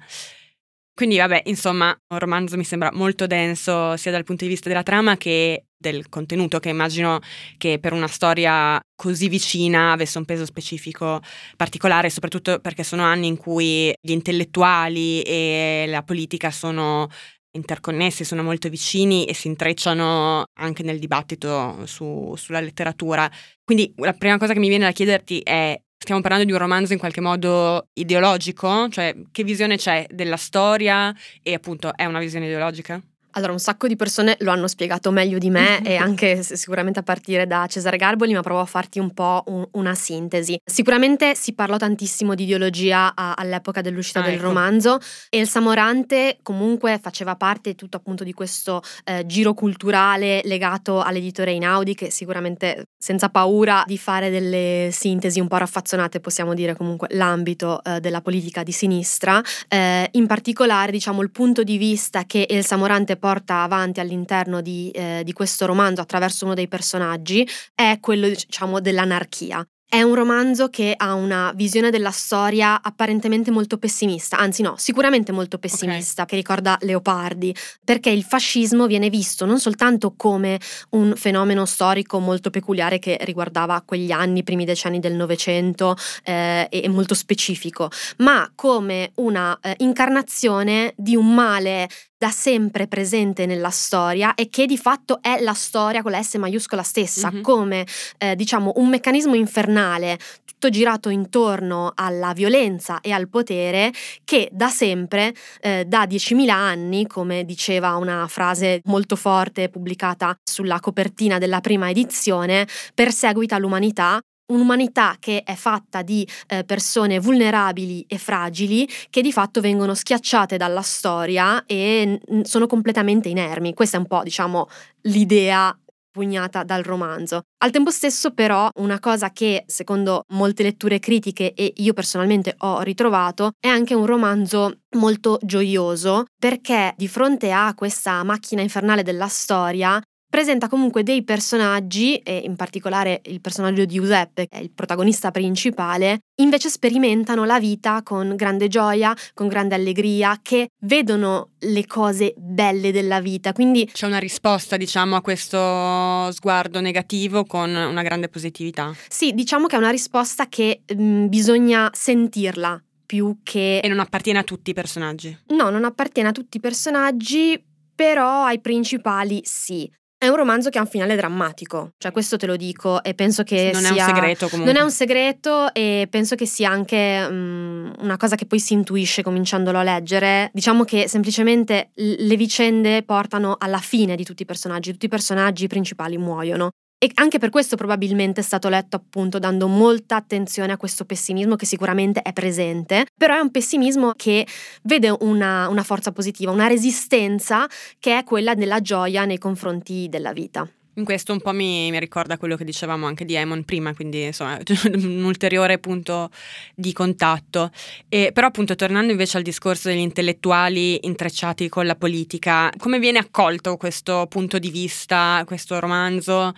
Quindi vabbè, insomma, un romanzo mi sembra molto denso sia dal punto di vista della trama che del contenuto, che immagino che per una storia così vicina avesse un peso specifico particolare, soprattutto perché sono anni in cui gli intellettuali e la politica sono interconnessi, sono molto vicini e si intrecciano anche nel dibattito su, sulla letteratura. Quindi la prima cosa che mi viene da chiederti è, stiamo parlando di un romanzo in qualche modo ideologico? Cioè, che visione c'è della storia e appunto è una visione ideologica? Allora, un sacco di persone lo hanno spiegato meglio di me e anche sicuramente a partire da Cesare Garboli, ma provo a farti un po' un, una sintesi. Sicuramente si parlò tantissimo di ideologia a, all'epoca dell'uscita ah, del ecco. romanzo e il Samorante comunque faceva parte tutto appunto di questo eh, giro culturale legato all'editore Inaudi che sicuramente senza paura di fare delle sintesi un po' raffazzonate possiamo dire comunque l'ambito eh, della politica di sinistra. Eh, in particolare diciamo il punto di vista che il Samorante porta avanti all'interno di, eh, di questo romanzo attraverso uno dei personaggi è quello diciamo dell'anarchia. È un romanzo che ha una visione della storia apparentemente molto pessimista, anzi no, sicuramente molto pessimista, okay. che ricorda Leopardi, perché il fascismo viene visto non soltanto come un fenomeno storico molto peculiare che riguardava quegli anni, i primi decenni del Novecento eh, e molto specifico, ma come una eh, incarnazione di un male da sempre presente nella storia e che di fatto è la storia con la S maiuscola stessa, mm-hmm. come eh, diciamo un meccanismo infernale tutto girato intorno alla violenza e al potere che da sempre, eh, da 10.000 anni, come diceva una frase molto forte pubblicata sulla copertina della prima edizione, perseguita l'umanità un'umanità che è fatta di eh, persone vulnerabili e fragili che di fatto vengono schiacciate dalla storia e n- sono completamente inermi. Questa è un po', diciamo, l'idea pugnata dal romanzo. Al tempo stesso però una cosa che secondo molte letture critiche e io personalmente ho ritrovato è anche un romanzo molto gioioso perché di fronte a questa macchina infernale della storia presenta comunque dei personaggi, e in particolare il personaggio di Giuseppe, che è il protagonista principale, invece sperimentano la vita con grande gioia, con grande allegria, che vedono le cose belle della vita. Quindi c'è una risposta, diciamo, a questo sguardo negativo con una grande positività. Sì, diciamo che è una risposta che mh, mm, bisogna sentirla più che... E non appartiene a tutti i personaggi. No, non appartiene a tutti i personaggi, però ai principali sì. È un romanzo che ha un finale drammatico, cioè questo te lo dico e penso che non sia... Non è un segreto comunque. Non è un segreto e penso che sia anche um, una cosa che poi si intuisce cominciandolo a leggere. Diciamo che semplicemente le vicende portano alla fine di tutti i personaggi, tutti i personaggi principali muoiono. E anche per questo probabilmente è stato letto appunto dando molta attenzione a questo pessimismo che sicuramente è presente, però è un pessimismo che vede una, una forza positiva, una resistenza che è quella della gioia nei confronti della vita. In questo un po' mi, mi, ricorda quello che dicevamo anche di Emon prima, quindi insomma un ulteriore punto di contatto. E, però appunto tornando invece al discorso degli intellettuali intrecciati con la politica, come viene accolto questo punto di vista, questo romanzo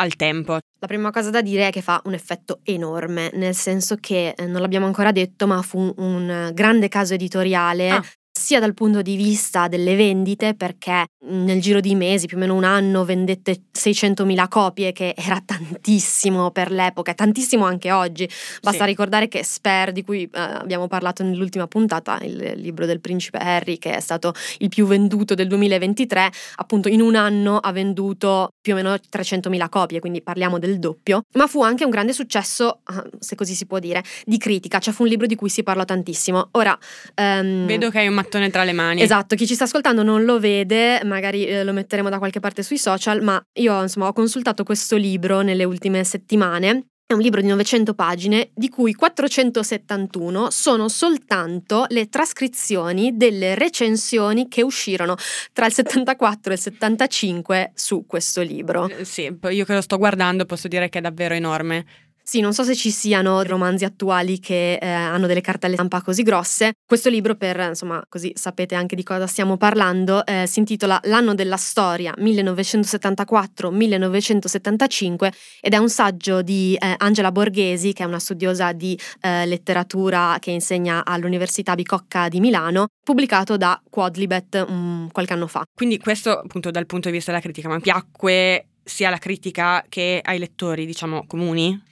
al tempo. La prima cosa da dire è che fa un effetto enorme, nel senso che eh, non l'abbiamo ancora detto, ma fu un grande caso editoriale ah sia dal punto di vista delle vendite, perché nel giro di mesi, più o meno un anno, vendette 600.000 copie, che era tantissimo per l'epoca, tantissimo anche oggi. Basta sì. ricordare che Spare, di cui eh, abbiamo parlato nell'ultima puntata, il libro del principe Harry, che è stato il più venduto del 2023, appunto in un anno ha venduto più o meno 300.000 copie, quindi parliamo del doppio, ma fu anche un grande successo, ah, se così si può dire, di critica, cioè fu un libro di cui si parlò tantissimo. Ora, um... vedo che hai un mattone tra le mani. Esatto, chi ci sta ascoltando non lo vede, magari eh, lo metteremo da qualche parte sui social, ma io insomma ho consultato questo libro nelle ultime settimane è un libro di 900 pagine, di cui 471 sono soltanto le trascrizioni delle recensioni che uscirono tra il 74 e il 75 su questo libro. Eh, sì, io che lo sto guardando posso dire che è davvero enorme. Sì, non so se ci siano romanzi attuali che eh, hanno delle cartelle stampa così grosse. Questo libro, per insomma, così sapete anche di cosa stiamo parlando, eh, si intitola L'anno della storia 1974-1975 ed è un saggio di eh, Angela Borghesi, che è una studiosa di eh, letteratura che insegna all'Università Bicocca di Milano, pubblicato da Quadlibet um, qualche anno fa. Quindi questo appunto dal punto di vista della critica, ma piacque sia alla critica che ai lettori, diciamo, comuni?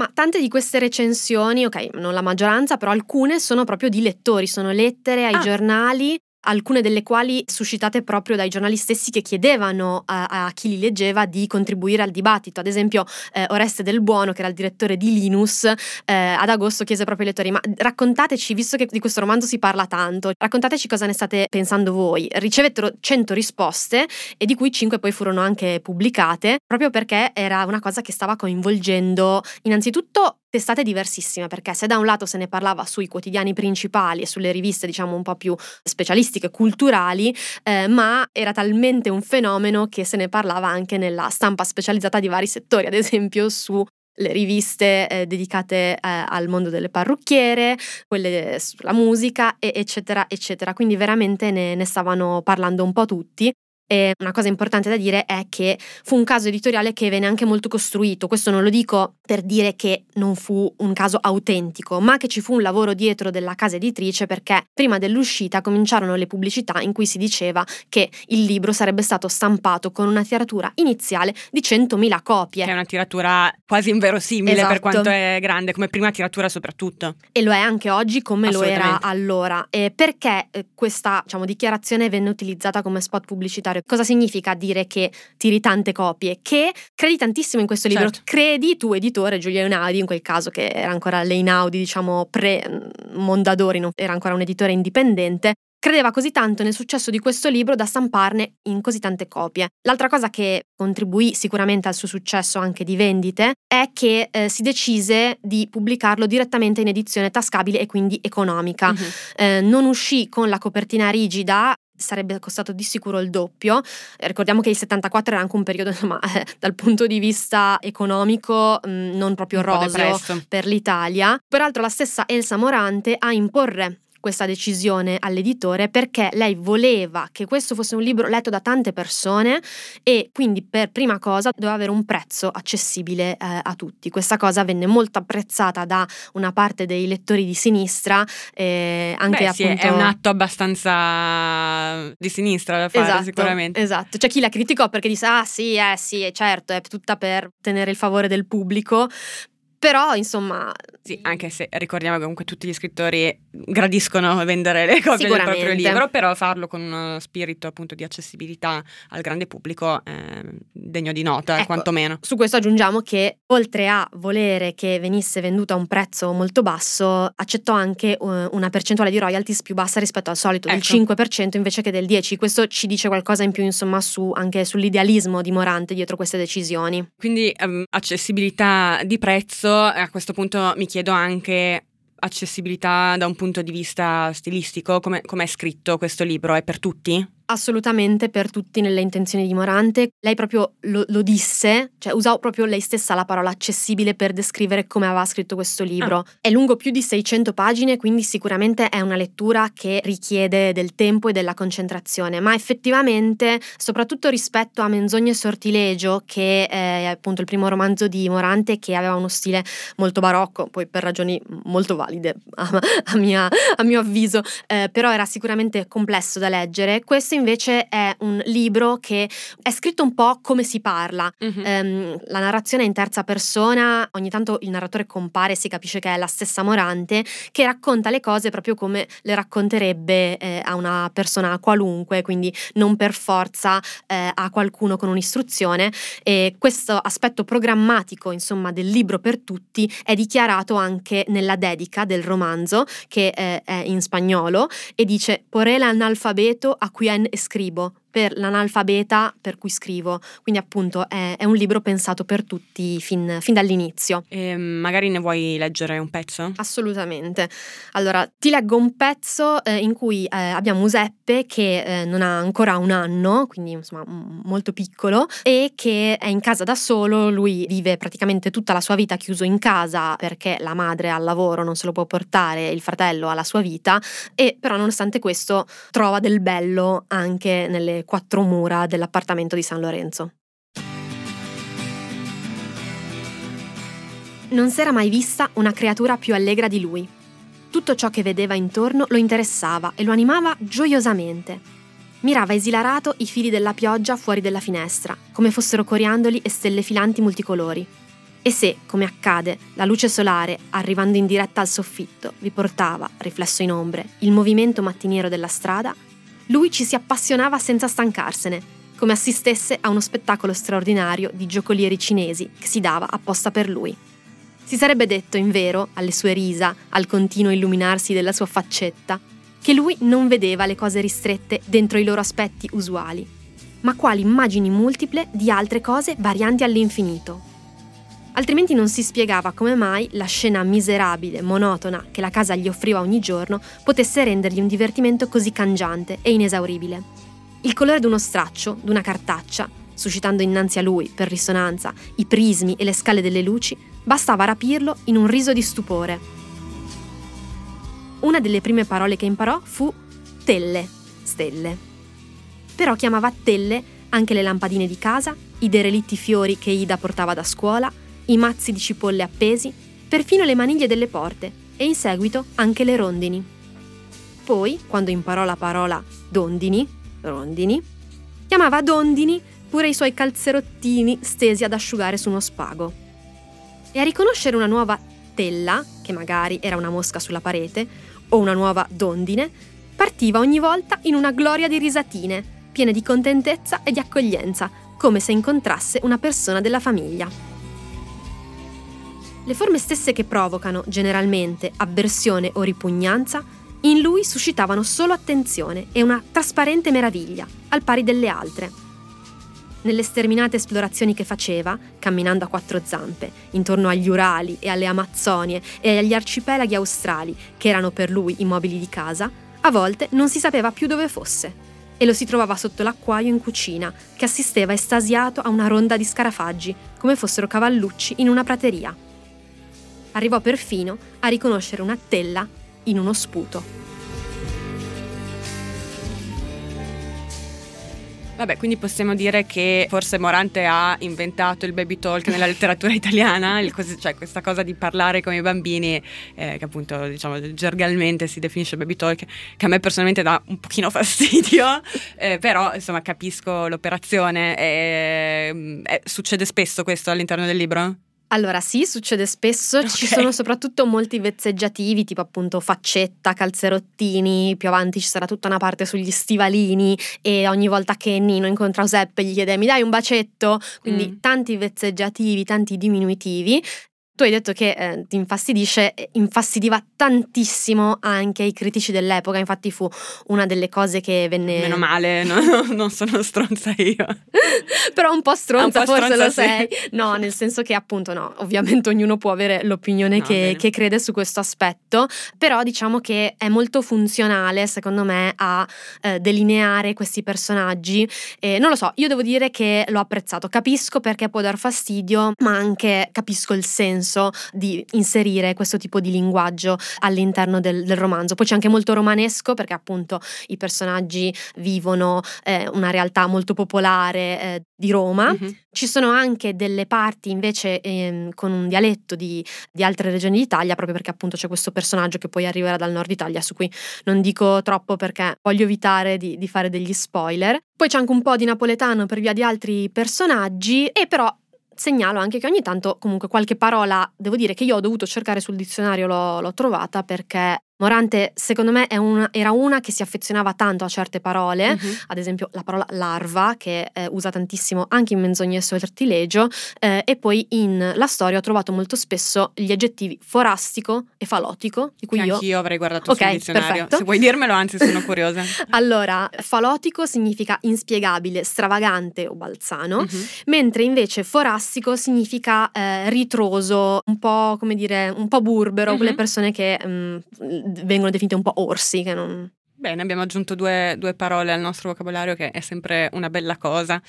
Ma tante di queste recensioni, ok, non la maggioranza, però alcune sono proprio di lettori, sono lettere ai ah. giornali alcune delle quali suscitate proprio dai giornali stessi che chiedevano a, a chi li leggeva di contribuire al dibattito. Ad esempio, eh, Oreste Del Buono, che era il direttore di Linus, eh, ad agosto chiese proprio ai lettori: Ma raccontateci, visto che di questo romanzo si parla tanto, raccontateci cosa ne state pensando voi. Ricevettero 100 risposte e di cui 5 poi furono anche pubblicate, proprio perché era una cosa che stava coinvolgendo innanzitutto testate diversissime, perché se da un lato se ne parlava sui quotidiani principali e sulle riviste, diciamo, un po' più specialistiche, culturali, eh, ma era talmente un fenomeno che se ne parlava anche nella stampa specializzata di vari settori, ad esempio su le riviste eh, dedicate eh, al mondo delle parrucchiere, quelle sulla musica, e eccetera, eccetera. Quindi veramente ne, ne stavano parlando un po' tutti. E una cosa importante da dire è che fu un caso editoriale che venne anche molto costruito. Questo non lo dico per dire che non fu un caso autentico, ma che ci fu un lavoro dietro della casa editrice perché prima dell'uscita cominciarono le pubblicità in cui si diceva che il libro sarebbe stato stampato con una tiratura iniziale di 100.000 copie. Che è una tiratura quasi inverosimile esatto. per quanto è grande, come prima tiratura soprattutto. E lo è anche oggi come lo era allora. E perché eh, questa diciamo, dichiarazione venne utilizzata come spot pubblicitario? Cosa significa dire che tiri tante copie? Che credi tantissimo in questo libro, certo. credi tu editore Giulia Einaudi, in quel caso che era ancora l'Einaudi diciamo pre-Mondadori, era ancora un editore indipendente, Credeva così tanto nel successo di questo libro da stamparne in così tante copie. L'altra cosa che contribuì sicuramente al suo successo anche di vendite è che eh, si decise di pubblicarlo direttamente in edizione tascabile e quindi economica. Uh-huh. Eh, non uscì con la copertina rigida, sarebbe costato di sicuro il doppio. Eh, ricordiamo che il 74 era anche un periodo, insomma, eh, dal punto di vista economico mh, mm, non proprio roseo per l'Italia. Peraltro la stessa Elsa Morante a imporre questa decisione all'editore perché lei voleva che questo fosse un libro letto da tante persone e quindi per prima cosa doveva avere un prezzo accessibile eh, a tutti. Questa cosa venne molto apprezzata da una parte dei lettori di sinistra. Eh, anche Beh, appunto... sì, è un atto abbastanza di sinistra da fare esatto, sicuramente. Esatto, c'è chi la criticò perché disse ah sì, eh sì, certo, è tutta per ottenere il favore del pubblico, però, insomma... Sì, anche se ricordiamo che comunque tutti gli scrittori gradiscono vendere le copie del proprio libro, però farlo con uno spirito appunto di accessibilità al grande pubblico è degno di nota, ecco, quantomeno. Su questo aggiungiamo che oltre a volere che venisse venduta a un prezzo molto basso, accettò anche uh, una percentuale di royalties più bassa rispetto al solito, ecco. del 5% invece che del 10%. Questo ci dice qualcosa in più, insomma, su, anche sull'idealismo di Morante dietro queste decisioni. Quindi um, accessibilità di prezzo a questo punto mi chiedo anche accessibilità da un punto di vista stilistico, come è scritto questo libro? È per tutti? Assolutamente per tutti nelle intenzioni di Morante. Lei proprio lo, lo, disse, cioè usò proprio lei stessa la parola accessibile per descrivere come aveva scritto questo libro. Ah. È lungo più di 600 pagine, quindi sicuramente è una lettura che richiede del tempo e della concentrazione, ma effettivamente, soprattutto rispetto a Menzogne e Sortilegio, che è appunto il primo romanzo di Morante che aveva uno stile molto barocco, poi per ragioni molto valide a, a, mia, a mio avviso, eh, però era sicuramente complesso da leggere. Questo invece è un libro che è scritto un po' come si parla. Uh-huh. Um, la narrazione è in terza persona, ogni tanto il narratore compare e si capisce che è la stessa Morante, che racconta le cose proprio come le racconterebbe eh, a una persona qualunque, quindi non per forza eh, a qualcuno con un'istruzione. E questo aspetto programmatico, insomma, del libro per tutti è dichiarato anche nella dedica del romanzo, che eh, è in spagnolo, e dice: Por el analfabeto a cui è e scrivo per l'analfabeta per cui scrivo, quindi appunto è, è un libro pensato per tutti fin, fin dall'inizio. E magari ne vuoi leggere un pezzo? Assolutamente. Allora, ti leggo un pezzo eh, in cui eh, abbiamo Giuseppe che eh, non ha ancora un anno, quindi insomma molto piccolo, e che è in casa da solo, lui vive praticamente tutta la sua vita chiuso in casa perché la madre al lavoro non se lo può portare, il fratello ha la sua vita, e però nonostante questo trova del bello anche nelle quattro mura dell'appartamento di San Lorenzo. Non s'era mai vista una creatura più allegra di lui. Tutto ciò che vedeva intorno lo interessava e lo animava gioiosamente. Mirava esilarato i fili della pioggia fuori della finestra, come fossero coriandoli e stelle filanti multicolori. E se, come accade, la luce solare, arrivando in diretta al soffitto, vi portava, riflesso in ombre, il movimento mattiniero della strada, lui ci si appassionava senza stancarsene, come assistesse a uno spettacolo straordinario di giocolieri cinesi che si dava apposta per lui. Si sarebbe detto, invero, alle sue risa, al continuo illuminarsi della sua faccetta, che lui non vedeva le cose ristrette dentro i loro aspetti usuali, ma quali immagini multiple di altre cose varianti all'infinito. Altrimenti non si spiegava come mai la scena miserabile, monotona che la casa gli offriva ogni giorno potesse rendergli un divertimento così cangiante e inesauribile. Il colore d'uno straccio, d'una cartaccia, suscitando innanzi a lui, per risonanza, i prismi e le scale delle luci, bastava rapirlo in un riso di stupore. Una delle prime parole che imparò fu telle, stelle. Però chiamava telle anche le lampadine di casa, i derelitti fiori che Ida portava da scuola, i mazzi di cipolle appesi, perfino le maniglie delle porte e in seguito anche le rondini. Poi, quando imparò la parola dondini, rondini, chiamava dondini pure i suoi calzerottini stesi ad asciugare su uno spago. E a riconoscere una nuova tella, che magari era una mosca sulla parete, o una nuova dondine, partiva ogni volta in una gloria di risatine, piene di contentezza e di accoglienza, come se incontrasse una persona della famiglia. Le forme stesse che provocano, generalmente, avversione o ripugnanza in lui suscitavano solo attenzione e una trasparente meraviglia, al pari delle altre. Nelle sterminate esplorazioni che faceva, camminando a quattro zampe, intorno agli Urali e alle Amazzonie e agli arcipelaghi australi, che erano per lui i mobili di casa, a volte non si sapeva più dove fosse e lo si trovava sotto l'acquaio in cucina, che assisteva estasiato a una ronda di scarafaggi, come fossero cavallucci in una prateria. Arrivò perfino a riconoscere una tella in uno sputo. Vabbè, quindi possiamo dire che forse Morante ha inventato il baby talk nella letteratura italiana, cos- cioè questa cosa di parlare come i bambini, eh, che appunto diciamo gergalmente si definisce baby talk, che a me personalmente dà un pochino fastidio, eh, però insomma capisco l'operazione. Eh, succede spesso questo all'interno del libro? Allora sì, succede spesso, okay. ci sono soprattutto molti vezzeggiativi, tipo appunto faccetta, calzerottini, più avanti ci sarà tutta una parte sugli stivalini e ogni volta che Nino incontra Giuseppe gli chiede mi dai un bacetto? Quindi mm. tanti vezzeggiativi, tanti diminutivi tu hai detto che eh, ti infastidisce, infastidiva tantissimo anche i critici dell'epoca, infatti fu una delle cose che venne... Meno male, no, non sono stronza io. Però un po' stronza un po forse stronza, lo sei. No, nel senso che appunto no, ovviamente ognuno può avere l'opinione no, che, che, crede su questo aspetto, però diciamo che è molto funzionale secondo me a eh, delineare questi personaggi. E non lo so, io devo dire che l'ho apprezzato, capisco perché può dar fastidio, ma anche capisco il senso senso di inserire questo tipo di linguaggio all'interno del, del romanzo. Poi c'è anche molto romanesco perché appunto i personaggi vivono eh, una realtà molto popolare eh, di Roma. Mm-hmm. Ci sono anche delle parti invece ehm, con un dialetto di, di, altre regioni d'Italia, proprio perché appunto c'è questo personaggio che poi arriverà dal nord Italia, su cui non dico troppo perché voglio evitare di, di fare degli spoiler. Poi c'è anche un po' di napoletano per via di altri personaggi, e però segnalo anche che ogni tanto comunque qualche parola, devo dire che io ho dovuto cercare sul dizionario, l'ho, l'ho trovata perché Morante, secondo me, una, era una che si affezionava tanto a certe parole, uh-huh. ad esempio la parola larva, che eh, usa tantissimo anche in Menzogne e Sortilegio, eh, e poi in La storia ho trovato molto spesso gli aggettivi forastico e falotico, di cui che io... Anch'io avrei guardato okay, sul dizionario, perfetto. se vuoi dirmelo, anzi sono curiosa. allora, falotico significa inspiegabile, stravagante o balzano, uh-huh. mentre invece forastico significa eh, ritroso, un po' come dire, un po' burbero, uh-huh. quelle persone che... Mh, mm, vengono definite un po' orsi. Che non... Bene, abbiamo aggiunto due, due parole al nostro vocabolario che è sempre una bella cosa.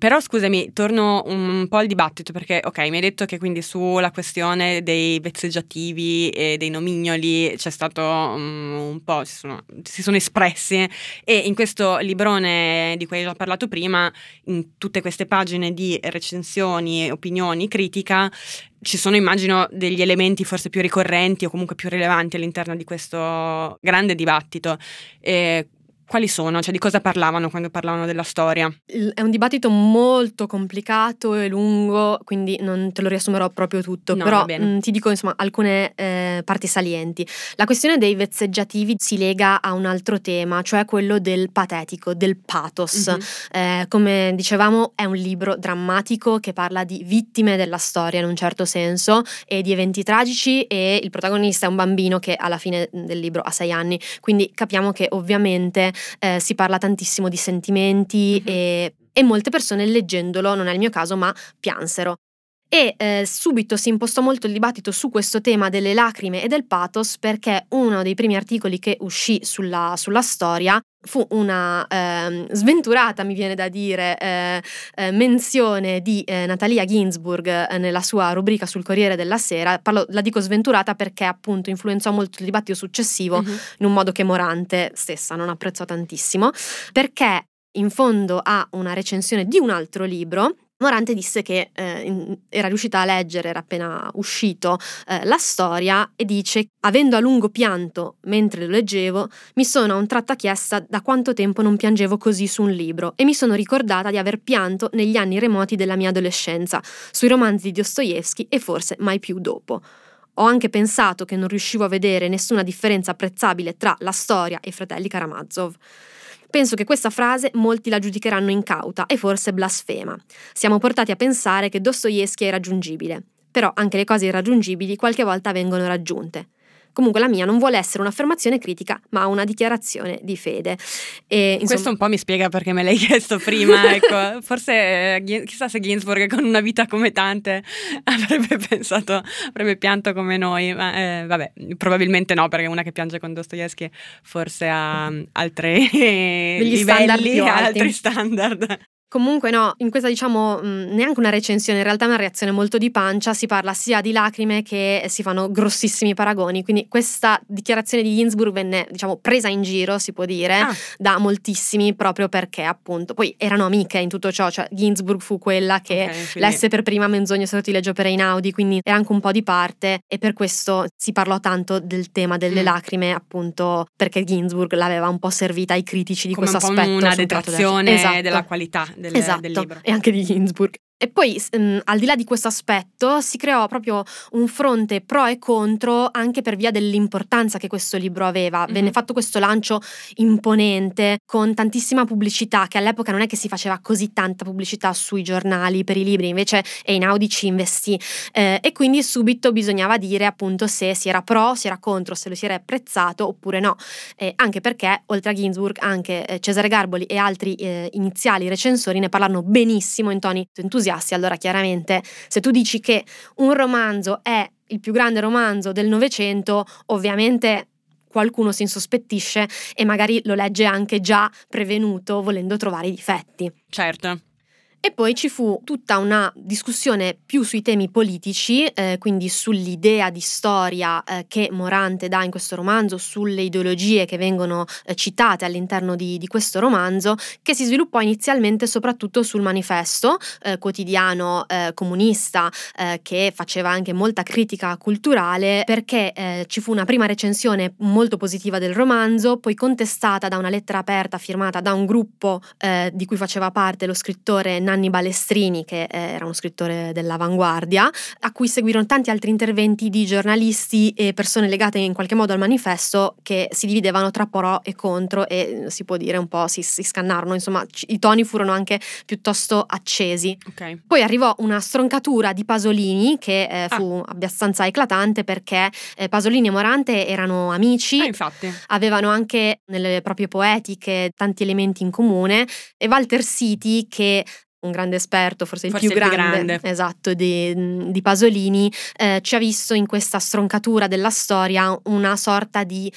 Però scusami, torno un po' al dibattito perché, ok, mi hai detto che quindi sulla questione dei vezzeggiativi e dei nomignoli c'è stato um, un po', si sono, si sono, espressi e in questo librone di cui hai già parlato prima, in tutte queste pagine di recensioni, opinioni, critica, ci sono immagino degli elementi forse più ricorrenti o comunque più rilevanti all'interno di questo grande dibattito. E quali sono? Cioè di cosa parlavano quando parlavano della storia? È un dibattito molto complicato e lungo, quindi non te lo riassumerò proprio tutto, no, però mh, mm, ti dico insomma alcune eh, parti salienti. La questione dei vezzeggiativi si lega a un altro tema, cioè quello del patetico, del pathos. Mm-hmm. Eh, come dicevamo è un libro drammatico che parla di vittime della storia in un certo senso e di eventi tragici e il protagonista è un bambino che alla fine del libro ha sei anni, quindi capiamo che ovviamente eh, si parla tantissimo di sentimenti mm-hmm. e, e molte persone leggendolo, non è il mio caso, ma piansero. E eh, subito si impostò molto il dibattito su questo tema delle lacrime e del pathos perché uno dei primi articoli che uscì sulla, sulla storia fu una eh, sventurata, mi viene da dire, eh, eh, menzione di eh, Natalia Ginsburg eh, nella sua rubrica sul Corriere della Sera. Parlo, la dico sventurata perché appunto influenzò molto il dibattito successivo mm-hmm. in un modo che Morante stessa non apprezzò tantissimo, perché in fondo a una recensione di un altro libro Morante disse che eh, era riuscita a leggere, era appena uscito, eh, la storia e dice, avendo a lungo pianto mentre lo leggevo, mi sono a un tratto chiesta da quanto tempo non piangevo così su un libro e mi sono ricordata di aver pianto negli anni remoti della mia adolescenza, sui romanzi di Dostoevsky e forse mai più dopo. Ho anche pensato che non riuscivo a vedere nessuna differenza apprezzabile tra la storia e fratelli Karamazov. Penso che questa frase molti la giudicheranno incauta e forse blasfema. Siamo portati a pensare che Dostoevsky è irraggiungibile, però anche le cose irraggiungibili qualche volta vengono raggiunte. Comunque la mia non vuole essere un'affermazione critica, ma una dichiarazione di fede. E, insomma... Questo un po' mi spiega perché me l'hai chiesto prima, ecco. Forse eh, chissà se Ginsburg con una vita come tante avrebbe pensato, avrebbe pianto come noi, ma eh, vabbè, probabilmente no, perché una che piange con Dostoevsky forse ha altre Degli livelli, altri standard. Comunque no, in questa diciamo mh, neanche una recensione, in realtà è una reazione molto di pancia, si parla sia di lacrime che si fanno grossissimi paragoni, quindi questa dichiarazione di Ginsburg venne diciamo presa in giro, si può dire, Ah. da moltissimi proprio perché appunto, poi erano amiche in tutto ciò, cioè Ginsburg fu quella che Ok, quindi- lesse per prima Menzogno sortileggio per Einaudi, quindi era anche un po' di parte e per questo si parlò tanto del tema delle Mm. lacrime appunto perché Ginsburg l'aveva un po' servita ai critici di come un questo po' aspetto. una tratto della- detrazione Esatto. della qualità del, esatto, del libro. e anche di Ginsburg. E poi, mh, al di là di questo aspetto, si creò proprio un fronte pro e contro anche per via dell'importanza che questo libro aveva. Mhm. Venne fatto questo lancio imponente, con tantissima pubblicità, che all'epoca non è che si faceva così tanta pubblicità sui giornali per i libri, invece Einaudi ci investì. Eh, e quindi subito bisognava dire appunto se si era pro, si era contro, se lo si era apprezzato oppure no. Eh, anche perché, oltre a Ginsburg, anche eh, Cesare Garboli e altri eh, iniziali recensori ne parlarono benissimo in toni entusiasti. Allora, chiaramente, se tu dici che un romanzo è il più grande romanzo del Novecento, ovviamente qualcuno si insospettisce e magari lo legge anche già prevenuto volendo trovare i difetti. Certo. E poi ci fu tutta una discussione più sui temi politici, eh, quindi sull'idea di storia eh, che Morante dà in questo romanzo, sulle ideologie che vengono eh, citate all'interno di, di questo romanzo, che si sviluppò inizialmente soprattutto sul manifesto eh, quotidiano eh, comunista eh, che faceva anche molta critica culturale perché ci fu una prima recensione molto positiva del romanzo, poi contestata da una lettera aperta firmata da un gruppo di cui faceva parte lo scrittore Nanni Balestrini, che eh, era uno scrittore dell'avanguardia, a cui seguirono tanti altri interventi di giornalisti e persone legate in qualche modo al manifesto che si dividevano tra pro e contro e eh, si può dire un po' si, si scannarono, insomma ci- i toni furono anche piuttosto accesi. Ok. Poi arrivò una stroncatura di Pasolini che eh, Ah. fu abbastanza eclatante perché eh, Pasolini e Morante erano amici, Ah, infatti. avevano anche nelle proprie poetiche tanti elementi in comune e Walter Siti che un grande esperto, forse il Forse più il più grande, grande. esatto, di, di Pasolini, eh, ci ha visto in questa stroncatura della storia una sorta di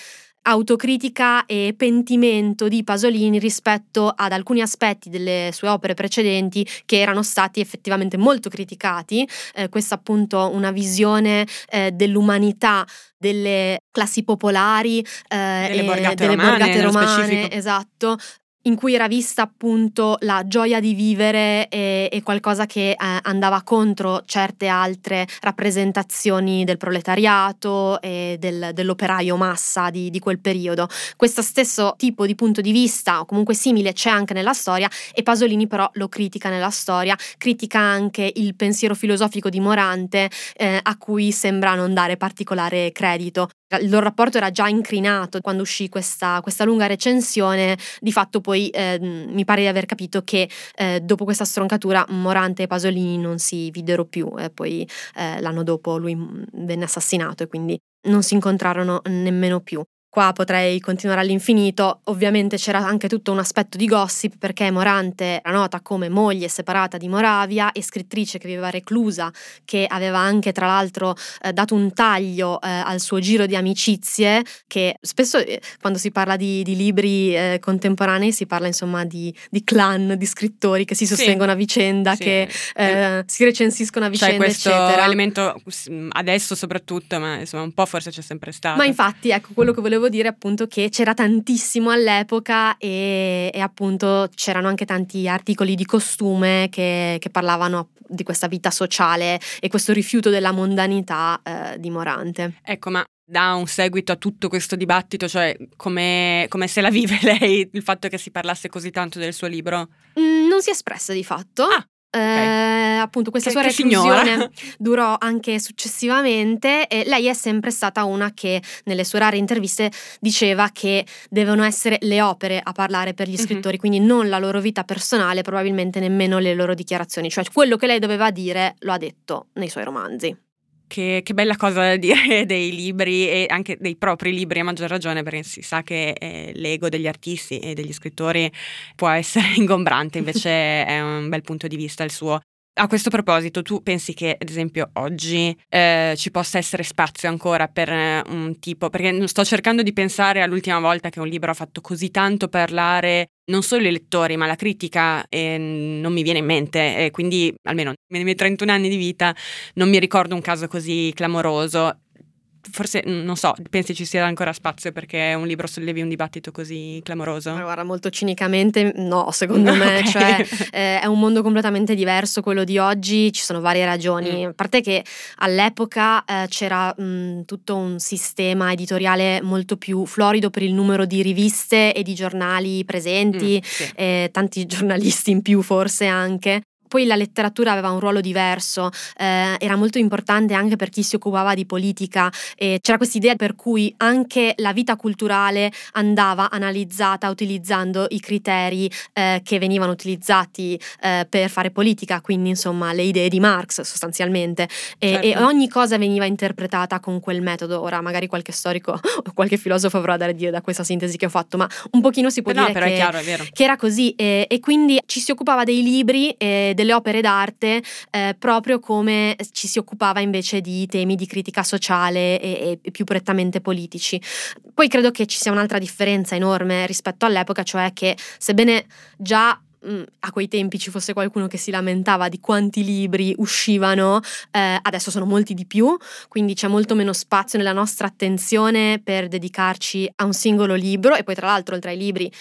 autocritica e pentimento di Pasolini rispetto ad alcuni aspetti delle sue opere precedenti che erano stati effettivamente molto criticati. Eh, questa appunto una visione eh, dell'umanità delle classi popolari, eh, Delle borgate delle romane, borgate romane, esatto in cui era vista appunto la gioia di vivere e, e qualcosa che eh, andava contro certe altre rappresentazioni del proletariato e del- dell'operaio massa di, di quel periodo. Questo stesso tipo di punto di vista, o comunque simile, c'è anche nella storia e Pasolini però lo critica nella storia, critica anche il pensiero filosofico di Morante eh, a cui sembra non dare particolare credito. Il loro rapporto era già incrinato quando uscì questa, questa lunga recensione, di fatto poi eh, mi pare di aver capito che eh, dopo questa stroncatura Morante e Pasolini non si videro più e poi eh, l'anno dopo lui mm, venne assassinato e quindi non si incontrarono nemmeno più. Qua potrei continuare all'infinito, ovviamente c'era anche tutto un aspetto di gossip perché Morante era nota come moglie separata di Moravia e scrittrice che viveva reclusa, che aveva anche tra l'altro eh, dato un taglio eh, al suo giro di amicizie, che spesso eh, quando si parla di, di libri eh, contemporanei si parla insomma di, di clan, di scrittori che si Sì. sostengono a vicenda, Sì. che eh, si recensiscono a C'è vicenda, questo eccetera. elemento adesso soprattutto, ma insomma un po' forse c'è sempre stato. Ma infatti, ecco, quello che volevo dire è appunto che c'era tantissimo all'epoca e, e appunto c'erano anche tanti articoli di costume che, che parlavano di questa vita sociale e questo rifiuto della mondanità eh, di Morante. Ecco, ma dà un seguito a tutto questo dibattito, cioè come, come se la vive lei il fatto che si parlasse così tanto del suo libro? Mm, non si è espressa di fatto. Ah, Eh, appunto questa Che- sua reclusione durò anche successivamente e lei è sempre stata una che nelle sue rare interviste diceva che devono essere le opere a parlare per gli Mhm. scrittori, quindi non la loro vita personale, probabilmente nemmeno le loro dichiarazioni, cioè quello che lei doveva dire lo ha detto nei suoi romanzi. che, che, bella cosa da dire dei libri e anche dei propri libri a maggior ragione perché si sa che eh, l'ego degli artisti e degli scrittori può essere ingombrante, invece è un bel punto di vista il suo. A questo proposito, tu pensi che, ad esempio, oggi eh, ci possa essere spazio ancora per eh, un tipo, perché sto cercando di pensare all'ultima volta che un libro ha fatto così tanto parlare non solo i lettori, ma la critica e non mi viene in mente, e quindi almeno nei miei 31 anni di vita non mi ricordo un caso così clamoroso forse non so, pensi ci sia ancora spazio perché un libro sollevi un dibattito così clamoroso? Guarda, molto cinicamente no, secondo me, okay. cioè eh, è un mondo completamente diverso quello di oggi, ci sono varie ragioni, mm. a parte che all'epoca eh, c'era mh, tutto un sistema editoriale molto più florido per il numero di riviste e di giornali presenti, mm, sì. eh, tanti giornalisti in più forse anche, poi la letteratura aveva un ruolo diverso, eh, era molto importante anche per chi si occupava di politica e c'era questa idea per cui anche la vita culturale andava analizzata utilizzando i criteri eh, che venivano utilizzati eh, per fare politica, quindi insomma le idee di Marx sostanzialmente e, certo. e, ogni cosa veniva interpretata con quel metodo. Ora magari qualche storico o qualche filosofo avrà da dire da questa sintesi che ho fatto, ma un pochino si può no, dire che, chiaro, che, era così e, e, quindi ci si occupava dei libri e delle opere d'arte eh, proprio come ci si occupava invece di temi di critica sociale e, e più prettamente politici. Poi credo che ci sia un'altra differenza enorme rispetto all'epoca, cioè che sebbene già mm, a quei tempi ci fosse qualcuno che si lamentava di quanti libri uscivano, eh, adesso sono molti di più, quindi c'è molto meno spazio nella nostra attenzione per dedicarci a un singolo libro e poi tra l'altro oltre ai libri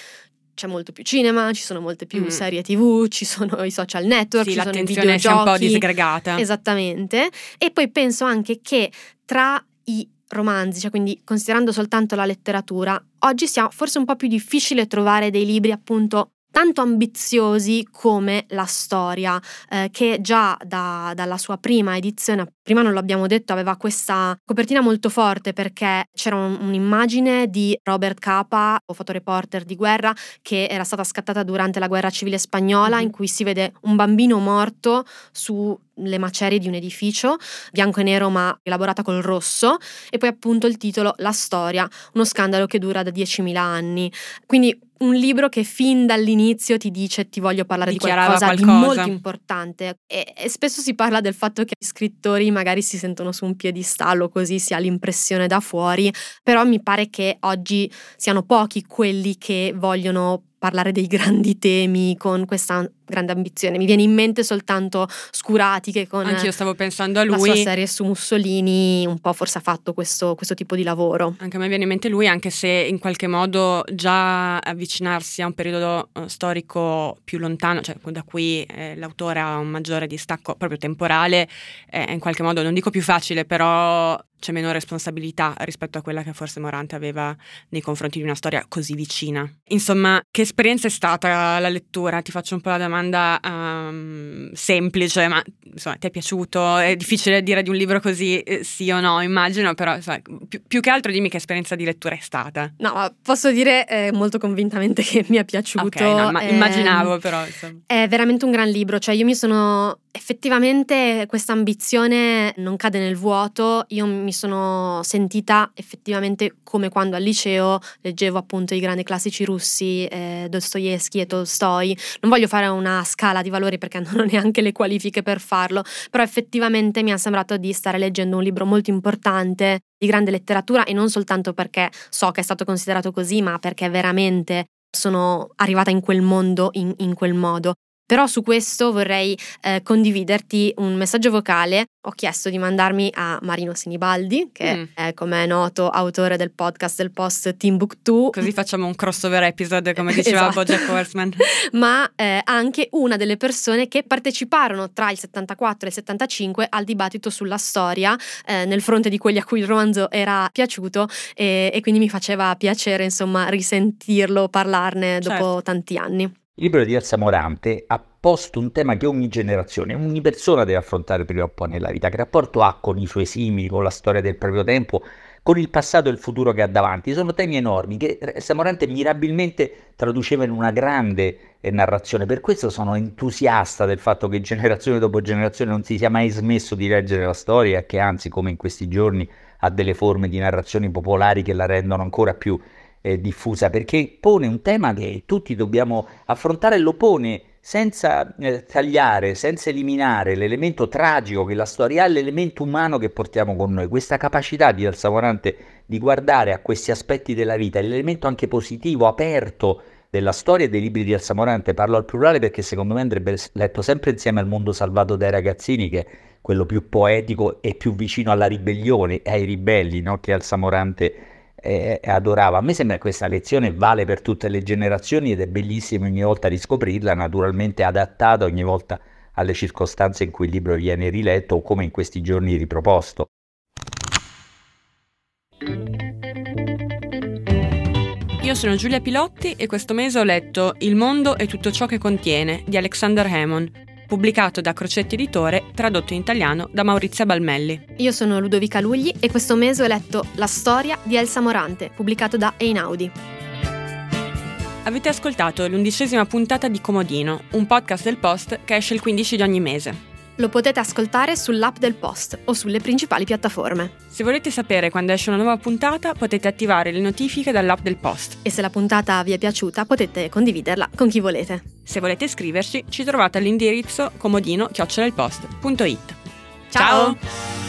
c'è molto più cinema, ci sono molte più mm. serie tv, ci sono i social network, sì, ci sono i videogiochi. un po' disgregata. Esattamente. E poi penso anche che tra i romanzi, cioè quindi considerando soltanto la letteratura, oggi sia forse un po' più difficile trovare dei libri appunto tanto ambiziosi come la storia, eh, che già da, dalla sua prima edizione, prima non l'abbiamo detto, aveva questa copertina molto forte perché c'era un, un'immagine di Robert Capa, fotoreporter di guerra, che era stata scattata durante la guerra civile spagnola, mm-hmm. in cui si vede un bambino morto su le macerie di un edificio, bianco e nero ma elaborata col rosso, e poi appunto il titolo La storia, uno scandalo che dura da 10.000 anni. Quindi un libro che fin dall'inizio ti dice ti voglio parlare di qualcosa, qualcosa, di molto importante. E, e, spesso si parla del fatto che gli scrittori magari si sentono su un piedistallo così si ha l'impressione da fuori, però mi pare che oggi siano pochi quelli che vogliono parlare dei grandi temi con questa grande ambizione. Mi viene in mente soltanto Scurati che con Anch'io stavo pensando a lui. la sua serie su Mussolini un po' forse ha fatto questo, questo tipo di lavoro. Anche a me viene in mente lui, anche se in qualche modo già avvicinarsi a un periodo uh, storico più lontano, cioè da cui eh, l'autore ha un maggiore distacco proprio temporale, è in qualche modo, non dico più facile, però c'è meno responsabilità rispetto a quella che forse Morante aveva nei confronti di una storia così vicina. Insomma, che esperienza è stata la lettura? Ti faccio un po' la domanda um, semplice, ma insomma, ti è piaciuto? È difficile dire di un libro così eh, sì o no, immagino, però insomma, più, più, che altro dimmi che esperienza di lettura è stata. No, posso dire eh, molto convintamente che mi è piaciuto. Okay, no, ma eh, immaginavo però. Insomma. È veramente un gran libro, cioè io mi sono effettivamente questa ambizione non cade nel vuoto, io mi sono sentita effettivamente come quando al liceo leggevo appunto i grandi classici russi, eh, Dostoevsky e Tolstoi, non voglio fare una scala di valori perché non ho neanche le qualifiche per farlo, però effettivamente mi è sembrato di stare leggendo un libro molto importante di grande letteratura e non soltanto perché so che è stato considerato così, ma perché veramente sono arrivata in quel mondo in, in quel modo. Però su questo vorrei eh, condividerti un messaggio vocale. Ho chiesto di mandarmi a Marino Sinibaldi, che mm. è, come è noto, autore del podcast del post Timbuktu. Così facciamo un crossover episode, come diceva esatto. Bojack Horseman. Ma eh, anche una delle persone che parteciparono tra il 74 e il 75 al dibattito sulla storia, eh, nel fronte di quelli a cui il romanzo era piaciuto e, e quindi mi faceva piacere, insomma, risentirlo parlarne dopo certo. tanti anni. Il libro di Elsa Morante ha posto un tema che ogni generazione, ogni persona deve affrontare prima o poi nella vita. Che rapporto ha con i suoi simili, con la storia del proprio tempo, con il passato e il futuro che ha davanti. Sono temi enormi che Samorante mirabilmente traduceva in una grande eh, narrazione. Per questo sono entusiasta del fatto che generazione dopo generazione non si sia mai smesso di leggere la storia che anzi, come in questi giorni, ha delle forme di narrazioni popolari che la rendono ancora più eh, diffusa, perché pone un tema che tutti dobbiamo affrontare e lo pone senza eh, tagliare, senza eliminare l'elemento tragico che la storia ha, l'elemento umano che portiamo con noi, questa capacità di Alsavorante di guardare a questi aspetti della vita, l'elemento anche positivo, aperto della storia e dei libri di Alsamorante, parlo al plurale perché secondo me andrebbe letto sempre insieme al mondo salvato dai ragazzini, che è quello più poetico e più vicino alla ribellione e ai ribelli no? che Alsamorante e, adorava. A me sembra che questa lezione vale per tutte le generazioni ed è bellissimo ogni volta riscoprirla, naturalmente adattata ogni volta alle circostanze in cui il libro viene riletto o come in questi giorni riproposto. Io sono Giulia Pilotti e questo mese ho letto Il mondo e tutto ciò che contiene di Alexander Hammond pubblicato da Crocetti Editore, tradotto in italiano da Maurizia Balmelli. Io sono Ludovica Lugli e questo mese ho letto La storia di Elsa Morante, pubblicato da Einaudi. Avete ascoltato l'undicesima puntata di Comodino, un podcast del Post che esce il 15 di ogni mese. Lo potete ascoltare sull'app del Post o sulle principali piattaforme. Se volete sapere quando esce una nuova puntata, potete attivare le notifiche dall'app del Post. E se la puntata vi è piaciuta, potete condividerla con chi volete. Se volete iscriverci, ci trovate all'indirizzo comodino-post.it. Ciao! Ciao.